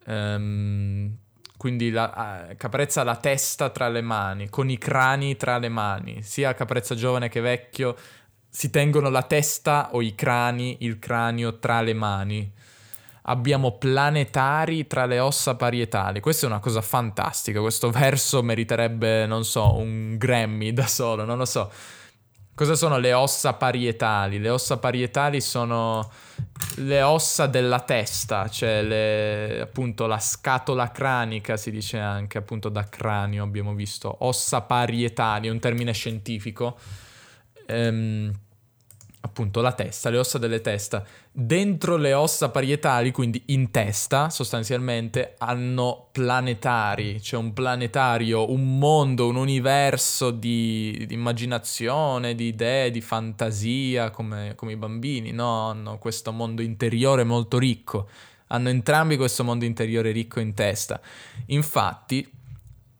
Um, quindi la, uh, Caprezza ha la testa tra le mani, con i crani tra le mani. Sia Caprezza giovane che vecchio si tengono la testa o i crani, il cranio tra le mani. Abbiamo planetari tra le ossa parietali. Questa è una cosa fantastica. Questo verso meriterebbe, non so, un Grammy da solo, non lo so. Cosa sono le ossa parietali? Le ossa parietali sono le ossa della testa, cioè le, appunto la scatola cranica si dice anche, appunto da cranio abbiamo visto, ossa parietali, è un termine scientifico. Ehm, appunto la testa, le ossa delle testa. Dentro le ossa parietali, quindi in testa sostanzialmente, hanno planetari, c'è cioè un planetario, un mondo, un universo di, di immaginazione, di idee, di fantasia, come, come i bambini, no? Hanno questo mondo interiore molto ricco, hanno entrambi questo mondo interiore ricco in testa. Infatti,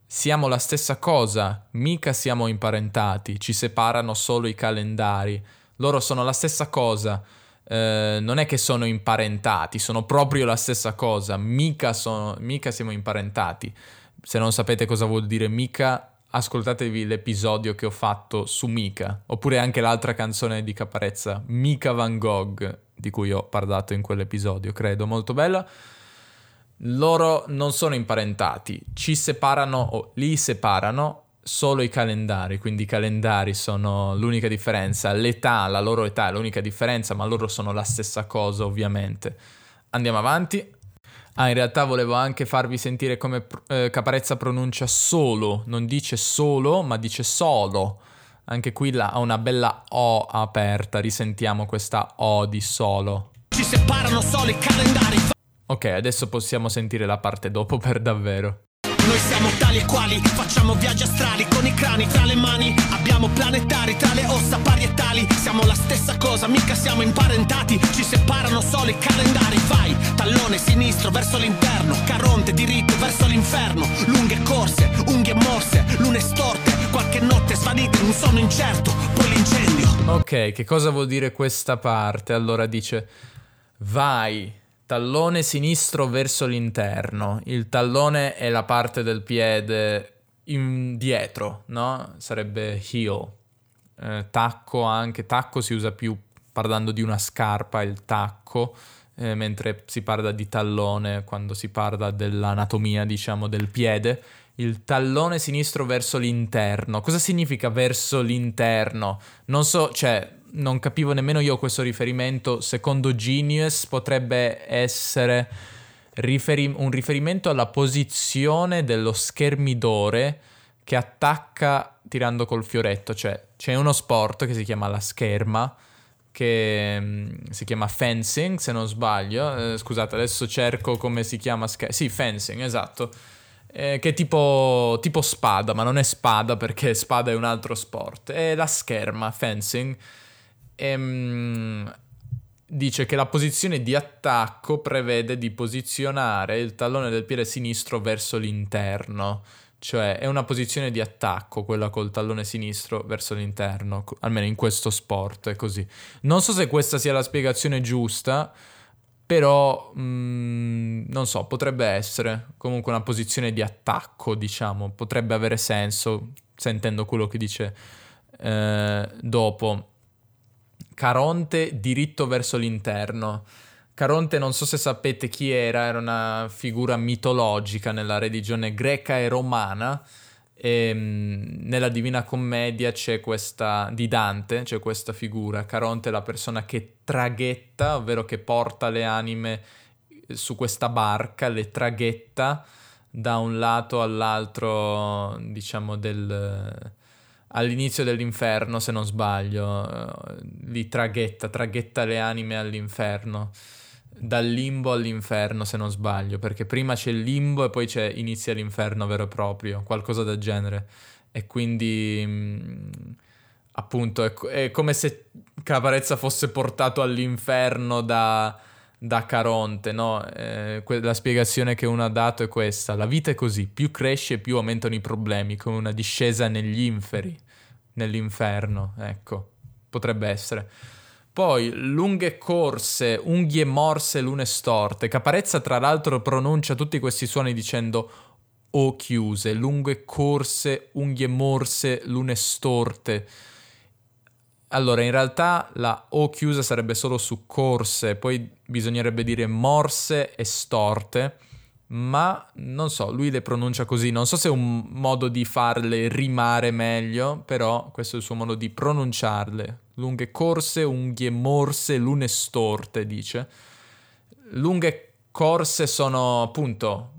siamo la stessa cosa, mica siamo imparentati, ci separano solo i calendari loro sono la stessa cosa. Eh, non è che sono imparentati, sono proprio la stessa cosa. Mica, sono, mica siamo imparentati. Se non sapete cosa vuol dire mica, ascoltatevi l'episodio che ho fatto su Mika, oppure anche l'altra canzone di Caparezza, Mika Van Gogh, di cui ho parlato in quell'episodio, credo, molto bella. Loro non sono imparentati, ci separano o li separano solo i calendari, quindi i calendari sono l'unica differenza, l'età, la loro età è l'unica differenza, ma loro sono la stessa cosa ovviamente. Andiamo avanti. Ah, in realtà volevo anche farvi sentire come eh, Caparezza pronuncia solo, non dice solo, ma dice solo. Anche qui ha una bella O aperta, risentiamo questa O di solo. Ci separano solo i calendari. Ok, adesso possiamo sentire la parte dopo per davvero. Noi siamo tali e quali, facciamo viaggi astrali con i crani tra le mani. Abbiamo planetari tra le ossa parietali. Siamo la stessa cosa, mica siamo imparentati. Ci separano solo i calendari. Vai, tallone sinistro verso l'interno, caronte diritto verso l'inferno. Lunghe corse, unghie morse, lune storte. Qualche notte svanite in un sonno incerto, poi l'incendio. Ok, che cosa vuol dire questa parte? Allora dice: Vai, Tallone sinistro verso l'interno. Il tallone è la parte del piede indietro, no? Sarebbe heel. Eh, tacco anche, tacco si usa più parlando di una scarpa, il tacco, eh, mentre si parla di tallone quando si parla dell'anatomia, diciamo, del piede. Il tallone sinistro verso l'interno. Cosa significa verso l'interno? Non so, cioè, non capivo nemmeno io questo riferimento, secondo Genius potrebbe essere riferi- un riferimento alla posizione dello schermidore che attacca tirando col fioretto, cioè c'è uno sport che si chiama la scherma, che um, si chiama fencing se non sbaglio, eh, scusate adesso cerco come si chiama, scher- sì fencing esatto, eh, che è tipo, tipo spada, ma non è spada perché [LAUGHS] spada è un altro sport, è la scherma, fencing ehm, dice che la posizione di attacco prevede di posizionare il tallone del piede sinistro verso l'interno. Cioè è una posizione di attacco quella col tallone sinistro verso l'interno, almeno in questo sport è così. Non so se questa sia la spiegazione giusta, però mh, mm, non so, potrebbe essere comunque una posizione di attacco, diciamo, potrebbe avere senso sentendo quello che dice eh, dopo. Caronte diritto verso l'interno. Caronte non so se sapete chi era, era una figura mitologica nella religione greca e romana. E, ehm, nella Divina Commedia c'è questa, di Dante, c'è questa figura. Caronte è la persona che traghetta, ovvero che porta le anime su questa barca, le traghetta da un lato all'altro, diciamo, del, all'inizio dell'inferno, se non sbaglio, li traghetta, traghetta le anime all'inferno. Dal limbo all'inferno, se non sbaglio, perché prima c'è il limbo e poi c'è, inizia l'inferno vero e proprio, qualcosa del genere. E quindi, mh, appunto, è, è, come se Caparezza fosse portato all'inferno da, da Caronte, no? Eh, la spiegazione che uno ha dato è questa: la vita è così, più cresce, più aumentano i problemi, come una discesa negli inferi, nell'inferno, ecco, potrebbe essere. Poi lunghe corse, unghie morse, lune storte. Caparezza, tra l'altro, pronuncia tutti questi suoni dicendo o chiuse, lunghe corse, unghie morse, lune storte. Allora, in realtà la O chiusa sarebbe solo su corse, poi bisognerebbe dire morse e storte, ma non so, lui le pronuncia così, non so se è un modo di farle rimare meglio, però questo è il suo modo di pronunciarle. Lunghe corse, unghie morse, lune storte, dice. Lunghe corse sono appunto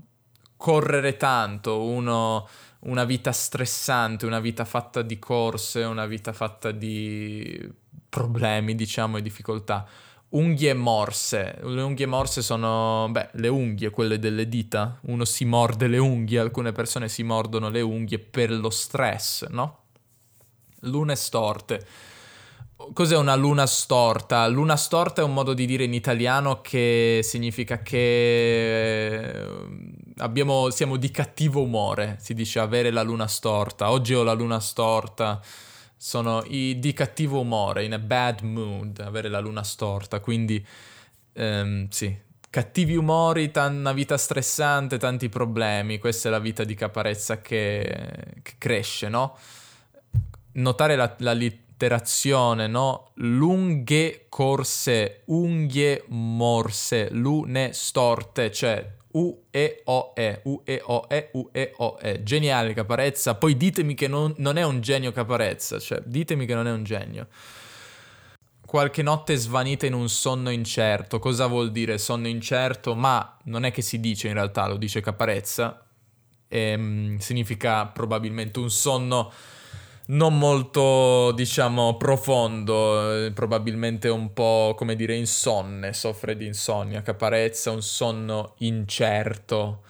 correre tanto, uno una vita stressante, una vita fatta di corse, una vita fatta di problemi, diciamo, e difficoltà. Unghie morse. Le unghie morse sono, beh, le unghie, quelle delle dita. Uno si morde le unghie, alcune persone si mordono le unghie per lo stress, no? Lune storte. Cos'è una luna storta? Luna storta è un modo di dire in italiano che significa che abbiamo, siamo di cattivo umore, si dice avere la luna storta. Oggi ho la luna storta, sono i, di cattivo umore, in a bad mood, avere la luna storta. Quindi, ehm, sì, cattivi umori, t- una vita stressante, tanti problemi. Questa è la vita di Caparezza che, che cresce, no? Notare la, la literazione, no? Lunghe corse, unghie morse, lune storte, cioè U-E-O-E, U-E-O-E, U-E-O-E. Geniale Caparezza. Poi ditemi che non, non, è un genio Caparezza, cioè ditemi che non è un genio. Qualche notte svanita in un sonno incerto. Cosa vuol dire sonno incerto? Ma non è che si dice in realtà, lo dice Caparezza. Ehm, significa probabilmente un sonno non molto, diciamo, profondo, eh, probabilmente un po', come dire, insonne, soffre di insonnia, caparezza, un sonno incerto,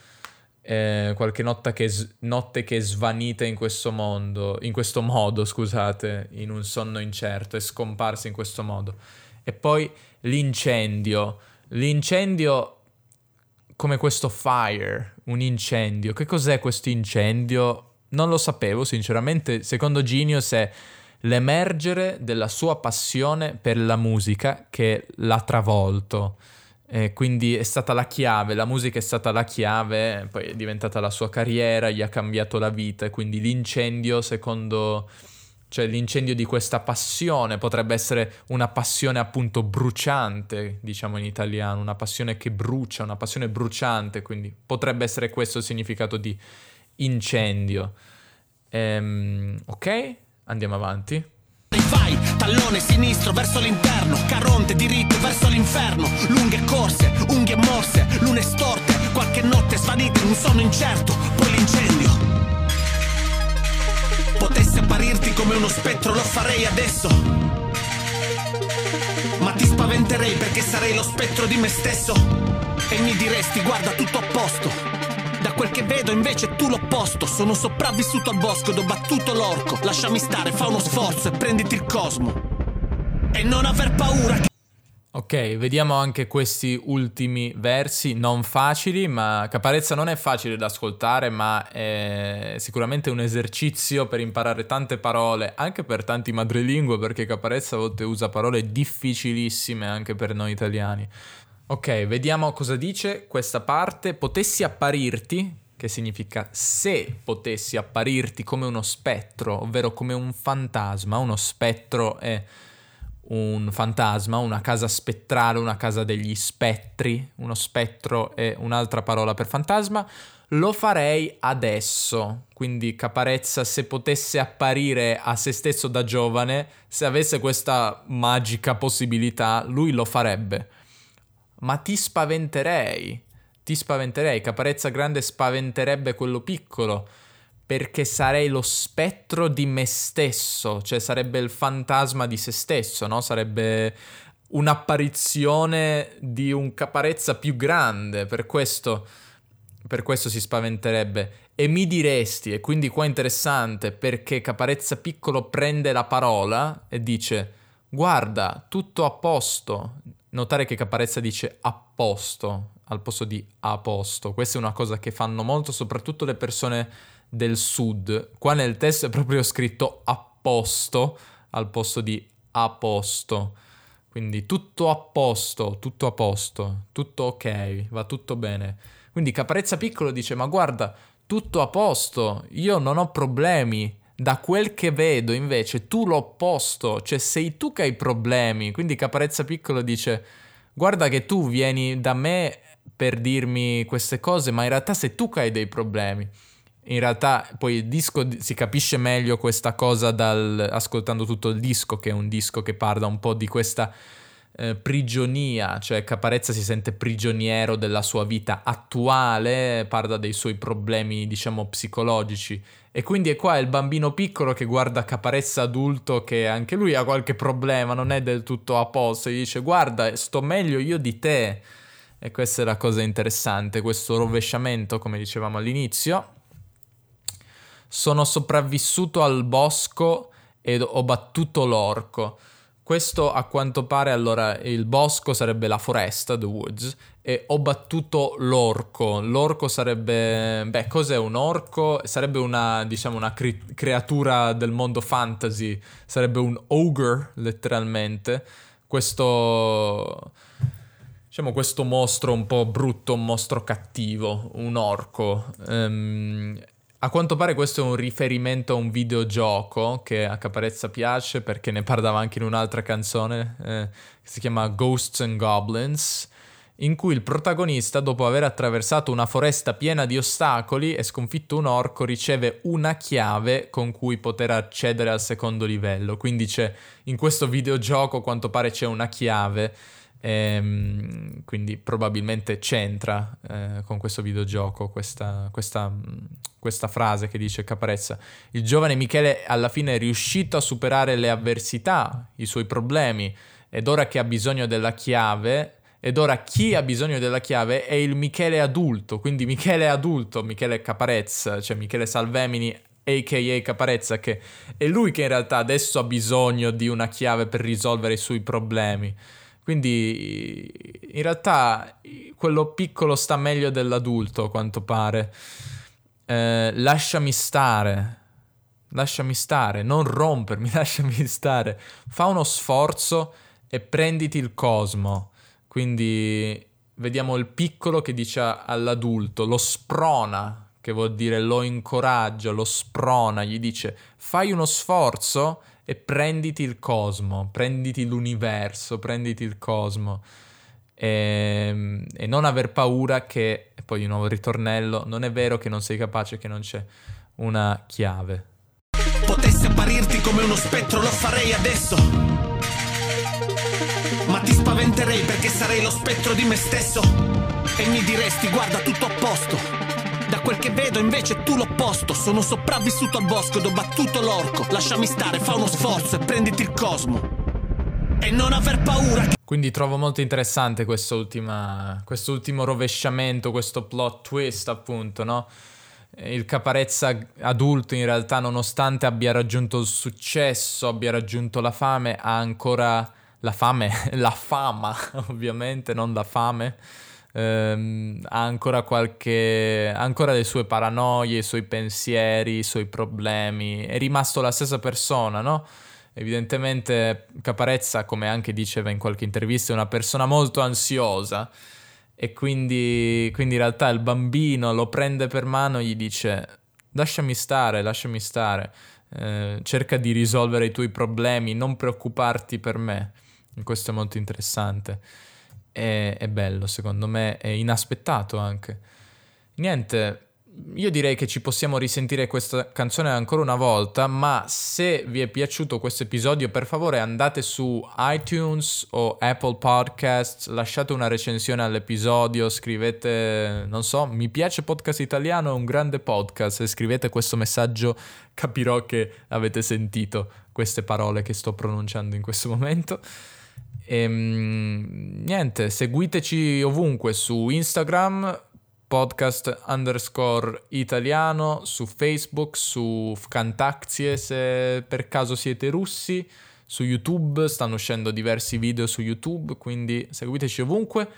eh, qualche notte che, notte che è svanita in questo mondo, in questo modo, scusate, in un sonno incerto, è scomparsa in questo modo. E poi l'incendio, l'incendio come questo fire, un incendio, che cos'è questo incendio? Non lo sapevo, sinceramente. Secondo Genius è l'emergere della sua passione per la musica che l'ha travolto. E quindi è stata la chiave, la musica è stata la chiave, poi è diventata la sua carriera, gli ha cambiato la vita quindi l'incendio, secondo, cioè l'incendio di questa passione potrebbe essere una passione appunto bruciante, diciamo in italiano, una passione che brucia, una passione bruciante, quindi potrebbe essere questo il significato di incendio. Ehm, ok, andiamo avanti. Vai, tallone sinistro verso l'interno, Caronte diritto verso l'inferno, lunghe corse, unghie morse, lune storte, qualche notte svanite in un sonno incerto, poi l'incendio. Potessi apparirti come uno spettro, lo farei adesso. Ma ti spaventerei perché sarei lo spettro di me stesso. E mi diresti, guarda tutto a posto. Da quel che vedo invece tu l'opposto. Sono sopravvissuto al bosco ed ho battuto l'orco. Lasciami stare, fa uno sforzo e prenditi il cosmo. E non aver paura che... Ok, vediamo anche questi ultimi versi, non facili, ma Caparezza non è facile da ascoltare, ma è sicuramente un esercizio per imparare tante parole, anche per tanti madrelingue, perché Caparezza a volte usa parole difficilissime anche per noi italiani. Ok, vediamo cosa dice questa parte. Potessi apparirti, che significa se potessi apparirti come uno spettro, ovvero come un fantasma. Uno spettro è un fantasma, una casa spettrale, una casa degli spettri. Uno spettro è un'altra parola per fantasma. Lo farei adesso. Quindi Caparezza, se potesse apparire a se stesso da giovane, se avesse questa magica possibilità, lui lo farebbe ma ti spaventerei. Ti spaventerei. Caparezza Grande spaventerebbe quello piccolo perché sarei lo spettro di me stesso, cioè sarebbe il fantasma di se stesso, no? Sarebbe un'apparizione di un caparezza più grande, per questo, per questo si spaventerebbe. E mi diresti, e quindi qua è interessante, perché Caparezza Piccolo prende la parola e dice, guarda, tutto a posto. Notare che Caparezza dice a posto, al posto di a posto. Questa è una cosa che fanno molto, soprattutto le persone del sud. Qua nel testo è proprio scritto a posto, al posto di a posto. Quindi tutto a posto, tutto a posto, tutto ok, va tutto bene. Quindi Caparezza Piccolo dice: Ma guarda, tutto a posto, io non ho problemi. Da quel che vedo, invece, tu l'opposto, cioè sei tu che hai problemi. Quindi Caparezza Piccolo dice: Guarda che tu vieni da me per dirmi queste cose, ma in realtà sei tu che hai dei problemi. In realtà poi il disco si capisce meglio questa cosa dal, ascoltando tutto il disco, che è un disco che parla un po' di questa eh, prigionia, cioè Caparezza si sente prigioniero della sua vita attuale, parla dei suoi problemi, diciamo, psicologici. E quindi è qua il bambino piccolo che guarda Caparezza adulto che anche lui ha qualche problema, non è del tutto a posto, e dice guarda, sto meglio io di te. E questa è la cosa interessante, questo rovesciamento, come dicevamo all'inizio sono sopravvissuto al bosco ed ho battuto l'orco. Questo a quanto pare allora il bosco sarebbe la foresta, the woods, e ho battuto l'orco. L'orco sarebbe... beh, cos'è un orco? Sarebbe una, diciamo, una cri- creatura del mondo fantasy, sarebbe un ogre letteralmente. Questo... Diciamo questo mostro un po' brutto, un mostro cattivo, un orco. Um, a quanto pare questo è un riferimento a un videogioco che a Caparezza piace perché ne parlava anche in un'altra canzone eh, che si chiama Ghosts and Goblins, in cui il protagonista, dopo aver attraversato una foresta piena di ostacoli e sconfitto un orco, riceve una chiave con cui poter accedere al secondo livello. Quindi c'è in questo videogioco, a quanto pare c'è una chiave Ehm, quindi probabilmente c'entra eh, con questo videogioco questa, questa, questa, frase che dice Caparezza. Il giovane Michele alla fine è riuscito a superare le avversità, i suoi problemi, ed ora che ha bisogno della chiave, ed ora chi ha bisogno della chiave è il Michele adulto, quindi Michele adulto, Michele Caparezza, cioè Michele Salvemini a.k.a. Caparezza, che è lui che in realtà adesso ha bisogno di una chiave per risolvere i suoi problemi. Quindi in realtà quello piccolo sta meglio dell'adulto, a quanto pare. Eh, lasciami stare, lasciami stare, non rompermi, [LAUGHS] lasciami stare. Fa uno sforzo e prenditi il cosmo. Quindi vediamo il piccolo che dice all'adulto, lo sprona, che vuol dire lo incoraggia, lo sprona, gli dice fai uno sforzo e prenditi il cosmo, prenditi l'universo, prenditi il cosmo e, ehm, e non aver paura che, e poi di nuovo il ritornello, non è vero che non sei capace, che non c'è una chiave. Potessi apparirti come uno spettro, lo farei adesso. Ma ti spaventerei perché sarei lo spettro di me stesso. E mi diresti, guarda, tutto a posto. Quel che vedo invece tu l'opposto Sono sopravvissuto al bosco ed ho battuto l'orco Lasciami stare, fa uno sforzo e prenditi il cosmo e non aver paura. Quindi trovo molto interessante quest'ultimo rovesciamento, questo plot twist, appunto, no? Il caparezza adulto, in realtà, nonostante abbia raggiunto il successo, abbia raggiunto la fame, ha ancora la fame, [LAUGHS] la fama, ovviamente, non la fame ehm, ha ancora qualche ancora le sue paranoie, i suoi pensieri, i suoi problemi, è rimasto la stessa persona, no? Evidentemente Caparezza, come anche diceva in qualche intervista, è una persona molto ansiosa e quindi, quindi in realtà il bambino lo prende per mano e gli dice lasciami stare, lasciami stare, eh, cerca di risolvere i tuoi problemi, non preoccuparti per me. Questo è molto interessante è, è bello, secondo me, è inaspettato anche. Niente, io direi che ci possiamo risentire questa canzone ancora una volta, ma se vi è piaciuto questo episodio, per favore andate su iTunes o Apple Podcasts, lasciate una recensione all'episodio, scrivete, non so, mi piace podcast italiano, è un grande podcast, e scrivete questo messaggio, capirò che avete sentito queste parole che sto pronunciando in questo momento. E, ehm, niente, seguiteci ovunque su Instagram podcast underscore italiano su Facebook, su Vkontakte se per caso siete russi, su YouTube stanno uscendo diversi video su YouTube, quindi seguiteci ovunque.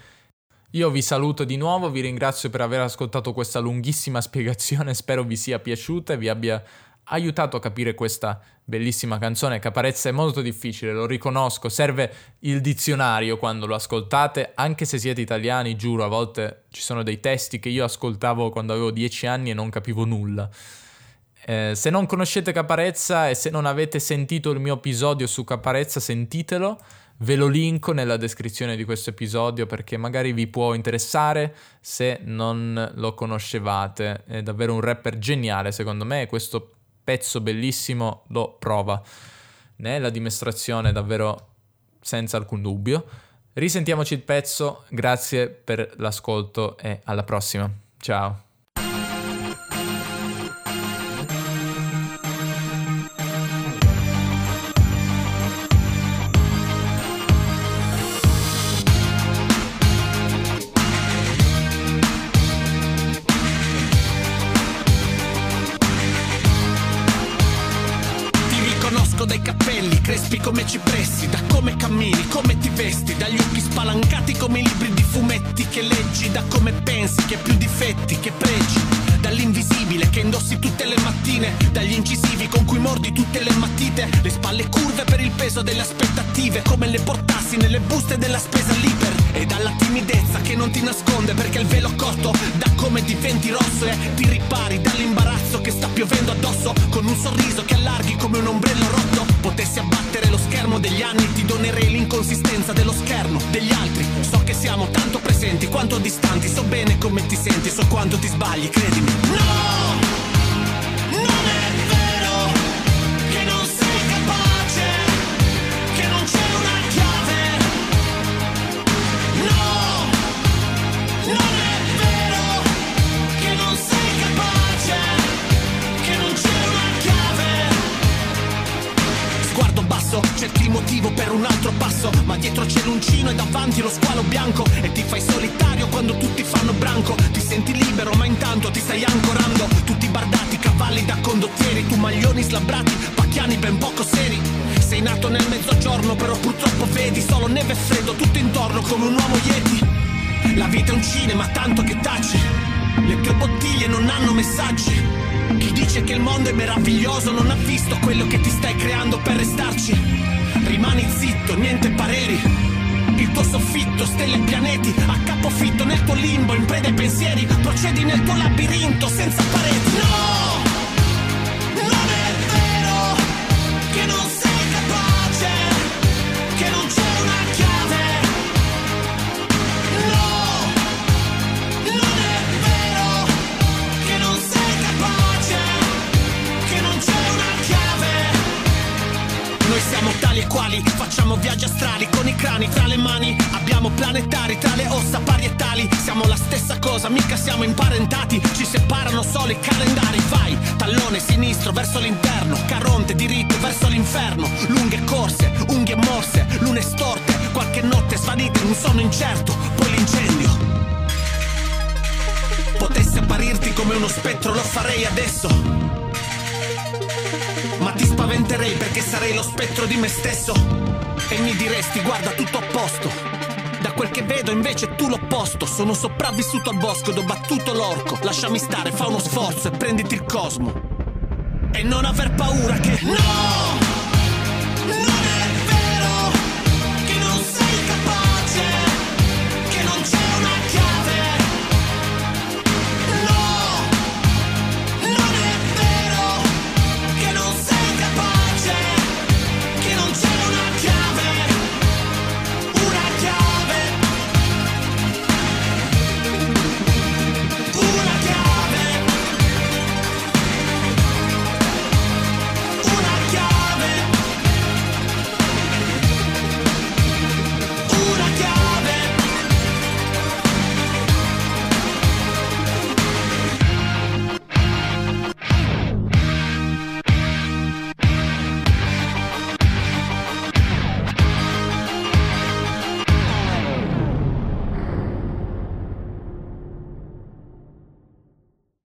Io vi saluto di nuovo, vi ringrazio per aver ascoltato questa lunghissima [LAUGHS] spiegazione, spero vi sia piaciuta e vi abbia aiutato a capire questa bellissima canzone. Caparezza è molto difficile, lo riconosco, serve il dizionario quando lo ascoltate, anche se siete italiani, giuro, a volte ci sono dei testi che io ascoltavo quando avevo dieci anni e non capivo nulla. Eh, se non conoscete Caparezza e se non avete sentito il mio episodio su Caparezza, sentitelo. Ve lo linko nella descrizione di questo episodio perché magari vi può interessare se non lo conoscevate. È davvero un rapper geniale, secondo me, questo pezzo bellissimo lo prova. Ne la dimostrazione davvero senza alcun dubbio. Risentiamoci il pezzo, grazie per l'ascolto e alla prossima. Ciao. Come ci pressi, da come cammini, come ti vesti, dagli occhi spalancati come i libri di fumetti che leggi, da come pensi, che più difetti, che pregi dall'invisibile che indossi tutte le mattine, dagli incisivi con cui mordi tutte le matite, le spalle curve per il peso delle aspettative, come le portassi nelle buste della spesa libera, e dalla timidezza che non ti nasconde perché il velo corto da come diventi rosso e ti ripari dall'imbarazzo che sta piovendo addosso, con un sorriso che allarghi come un ombrello rotto, potessi abbattere lo schermo degli anni, ti donerei l'inconsistenza dello schermo degli altri, so che siamo tanto presenti quanto distanti, so bene come ti senti, so quanto ti sbagli, credimi. No! Motivo per un altro passo Ma dietro c'è l'uncino e davanti lo squalo bianco. E ti fai solitario quando tutti fanno branco. Ti senti libero ma intanto ti stai ancorando. Tutti bardati, cavalli da condottieri Tu maglioni slabbrati, pacchiani ben poco seri. Sei nato nel mezzogiorno però purtroppo vedi Solo neve e freddo tutto intorno come un uomo yeti. La vita è un cinema tanto che taci. Le tue bottiglie non hanno messaggi. Chi dice che il mondo è meraviglioso non ha visto quello che ti stai creando per restarci. Rimani zitto, niente pareri. Il tuo soffitto, stelle e pianeti, a capofitto nel tuo limbo, in preda ai pensieri, procedi nel tuo labirinto senza pareti. No! I calendari vai. Tallone sinistro verso l'interno caronte diritto verso l'inferno. Lunghe corse unghie morse lune storte. Qualche notte svanite in un sonno incerto. Poi l'incendio. Potesse apparirti come uno spettro lo farei adesso. Ma ti spaventerei perché sarei lo spettro di me stesso. E mi diresti, guarda, tutto a posto. Quel che vedo invece tu l'opposto. Sono sopravvissuto al bosco ed ho battuto l'orco. Lasciami stare, fa uno sforzo e prenditi il cosmo. E non aver paura che... No!